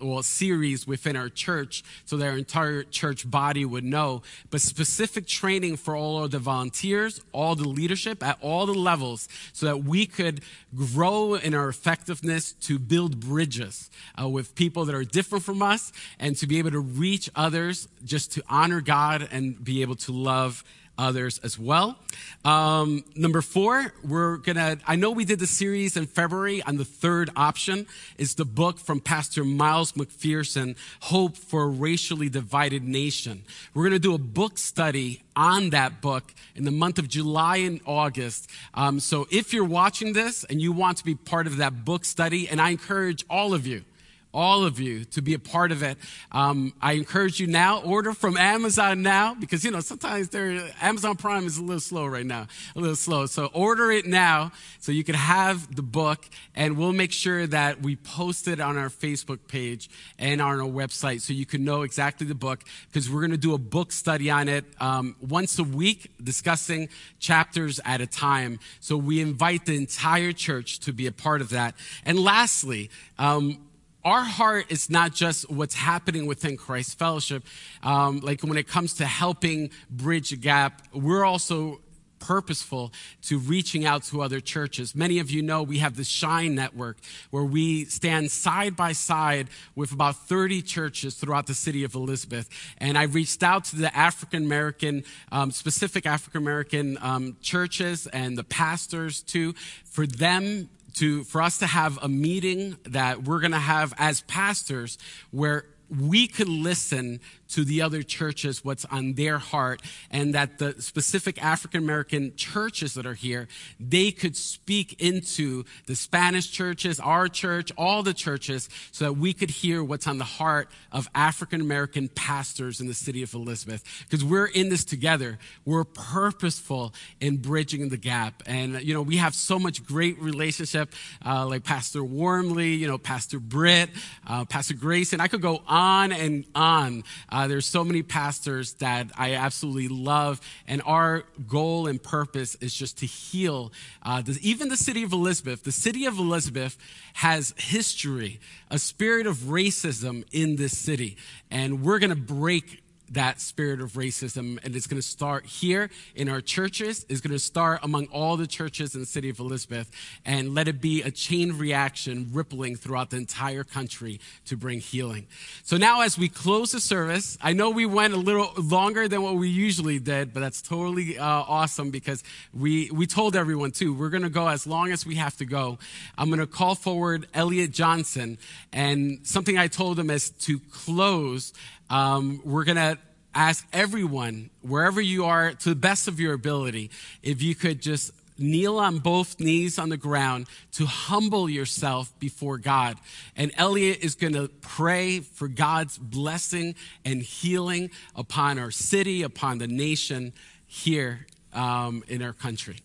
well, series within our church so that our entire church body would know, but specific training for all of the volunteers, all the leadership at all the levels so that we could grow in our effectiveness to build bridges uh, with people that are different from us and to be able to reach others just to honor God and be able to love others as well. Um, number four, we're gonna, I know we did the series in February on the third option is the book from Pastor Miles McPherson, Hope for a Racially Divided Nation. We're gonna do a book study on that book in the month of July and August. Um, so if you're watching this and you want to be part of that book study, and I encourage all of you, all of you to be a part of it. Um, I encourage you now, order from Amazon now, because, you know, sometimes there, Amazon Prime is a little slow right now, a little slow. So order it now so you can have the book, and we'll make sure that we post it on our Facebook page and on our website so you can know exactly the book, because we're going to do a book study on it um, once a week, discussing chapters at a time. So we invite the entire church to be a part of that. And lastly, um, our heart is not just what's happening within Christ Fellowship. Um, like when it comes to helping bridge a gap, we're also purposeful to reaching out to other churches. Many of you know we have the Shine Network where we stand side by side with about 30 churches throughout the city of Elizabeth. And I reached out to the African American, um, specific African American um, churches and the pastors too, for them to for us to have a meeting that we're going to have as pastors where we could listen to the other churches what's on their heart and that the specific African American churches that are here, they could speak into the Spanish churches, our church, all the churches, so that we could hear what's on the heart of African American pastors in the city of Elizabeth. Because we're in this together. We're purposeful in bridging the gap. And, you know, we have so much great relationship, uh, like Pastor Warmley, you know, Pastor Britt, uh, Pastor Grayson. I could go on and on. Uh, uh, there's so many pastors that I absolutely love, and our goal and purpose is just to heal. Uh, even the city of Elizabeth, the city of Elizabeth has history, a spirit of racism in this city, and we're going to break that spirit of racism. And it's going to start here in our churches. It's going to start among all the churches in the city of Elizabeth and let it be a chain reaction rippling throughout the entire country to bring healing. So now as we close the service, I know we went a little longer than what we usually did, but that's totally uh, awesome because we, we told everyone too, we're going to go as long as we have to go. I'm going to call forward Elliot Johnson and something I told him is to close um, we're going to ask everyone, wherever you are, to the best of your ability, if you could just kneel on both knees on the ground to humble yourself before God. And Elliot is going to pray for God's blessing and healing upon our city, upon the nation here um, in our country.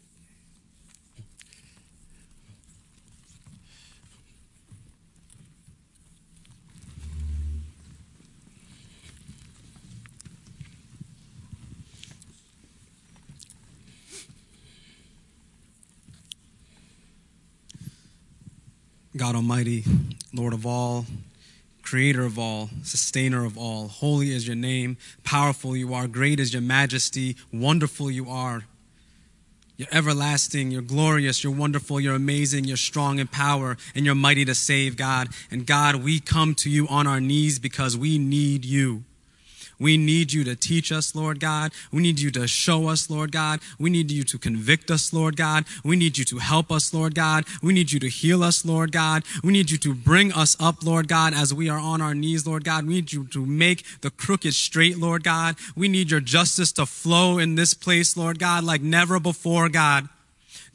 God Almighty, Lord of all, creator of all, sustainer of all. Holy is your name, powerful you are, great is your majesty, wonderful you are. You're everlasting, you're glorious, you're wonderful, you're amazing, you're strong in power, and you're mighty to save, God. And God, we come to you on our knees because we need you. We need you to teach us, Lord God. We need you to show us, Lord God. We need you to convict us, Lord God. We need you to help us, Lord God. We need you to heal us, Lord God. We need you to bring us up, Lord God, as we are on our knees, Lord God. We need you to make the crooked straight, Lord God. We need your justice to flow in this place, Lord God, like never before, God.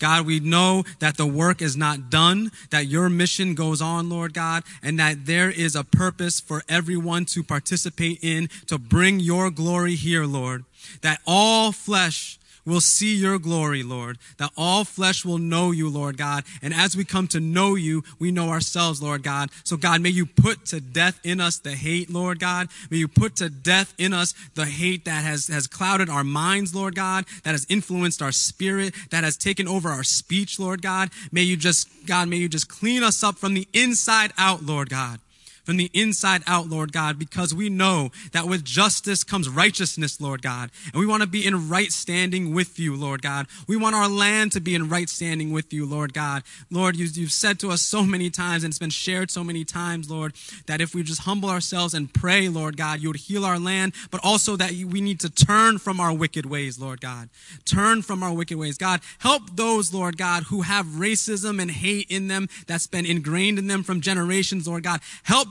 God, we know that the work is not done, that your mission goes on, Lord God, and that there is a purpose for everyone to participate in to bring your glory here, Lord. That all flesh will see your glory, Lord, that all flesh will know you, Lord God. And as we come to know you, we know ourselves, Lord God. So, God, may you put to death in us the hate, Lord God. May you put to death in us the hate that has, has clouded our minds, Lord God, that has influenced our spirit, that has taken over our speech, Lord God. May you just, God, may you just clean us up from the inside out, Lord God from the inside out, Lord God, because we know that with justice comes righteousness, Lord God. And we want to be in right standing with you, Lord God. We want our land to be in right standing with you, Lord God. Lord, you, have said to us so many times, and it's been shared so many times, Lord, that if we just humble ourselves and pray, Lord God, you would heal our land, but also that we need to turn from our wicked ways, Lord God. Turn from our wicked ways. God, help those, Lord God, who have racism and hate in them that's been ingrained in them from generations, Lord God.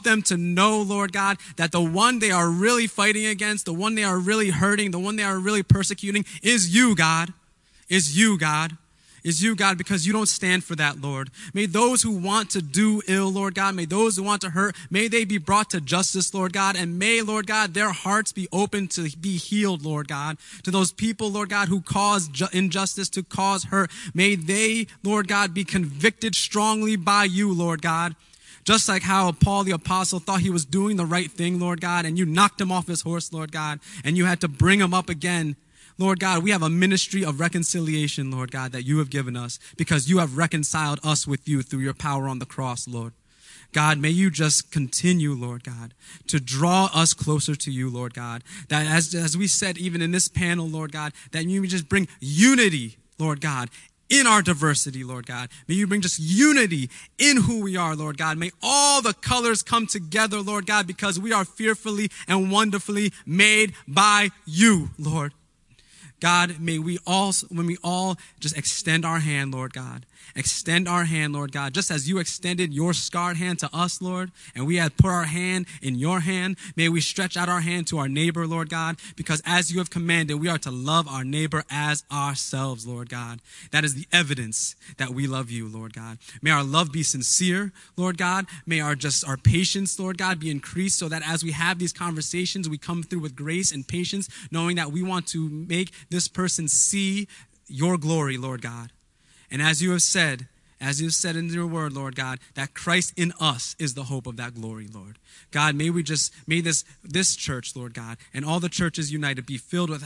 Them to know, Lord God, that the one they are really fighting against, the one they are really hurting, the one they are really persecuting is you, God. Is you, God is you, God, because you don't stand for that, Lord. May those who want to do ill, Lord God, may those who want to hurt, may they be brought to justice, Lord God, and may, Lord God, their hearts be open to be healed, Lord God. To those people, Lord God, who cause ju- injustice, to cause hurt, may they, Lord God, be convicted strongly by you, Lord God. Just like how Paul the apostle thought he was doing the right thing, Lord God, and you knocked him off his horse, Lord God, and you had to bring him up again. Lord God, we have a ministry of reconciliation, Lord God, that you have given us because you have reconciled us with you through your power on the cross, Lord. God, may you just continue, Lord God, to draw us closer to you, Lord God. That as, as we said, even in this panel, Lord God, that you just bring unity, Lord God, in our diversity, Lord God. May you bring just unity in who we are, Lord God. May all the colors come together, Lord God, because we are fearfully and wonderfully made by you, Lord. God, may we all, when we all just extend our hand, Lord God, extend our hand, Lord God, just as you extended your scarred hand to us, Lord, and we had put our hand in your hand, may we stretch out our hand to our neighbor, Lord God, because as you have commanded, we are to love our neighbor as ourselves, Lord God. That is the evidence that we love you, Lord God. May our love be sincere, Lord God. May our just our patience, Lord God, be increased so that as we have these conversations, we come through with grace and patience, knowing that we want to make this person see your glory, Lord God. And as you have said, as you have said in your word, Lord God, that Christ in us is the hope of that glory, Lord. God, may we just, may this, this church, Lord God, and all the churches united be filled with,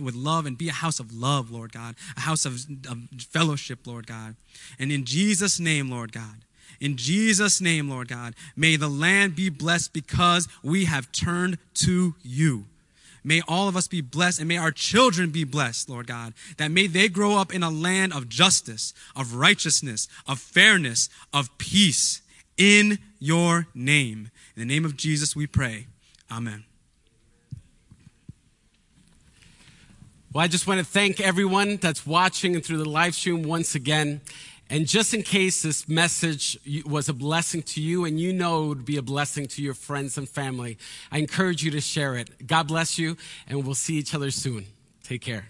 with love and be a house of love, Lord God, a house of, of fellowship, Lord God. And in Jesus' name, Lord God, in Jesus' name, Lord God, may the land be blessed because we have turned to you. May all of us be blessed and may our children be blessed, Lord God. That may they grow up in a land of justice, of righteousness, of fairness, of peace in your name. In the name of Jesus we pray. Amen. Well, I just want to thank everyone that's watching and through the live stream once again. And just in case this message was a blessing to you and you know it would be a blessing to your friends and family, I encourage you to share it. God bless you, and we'll see each other soon. Take care.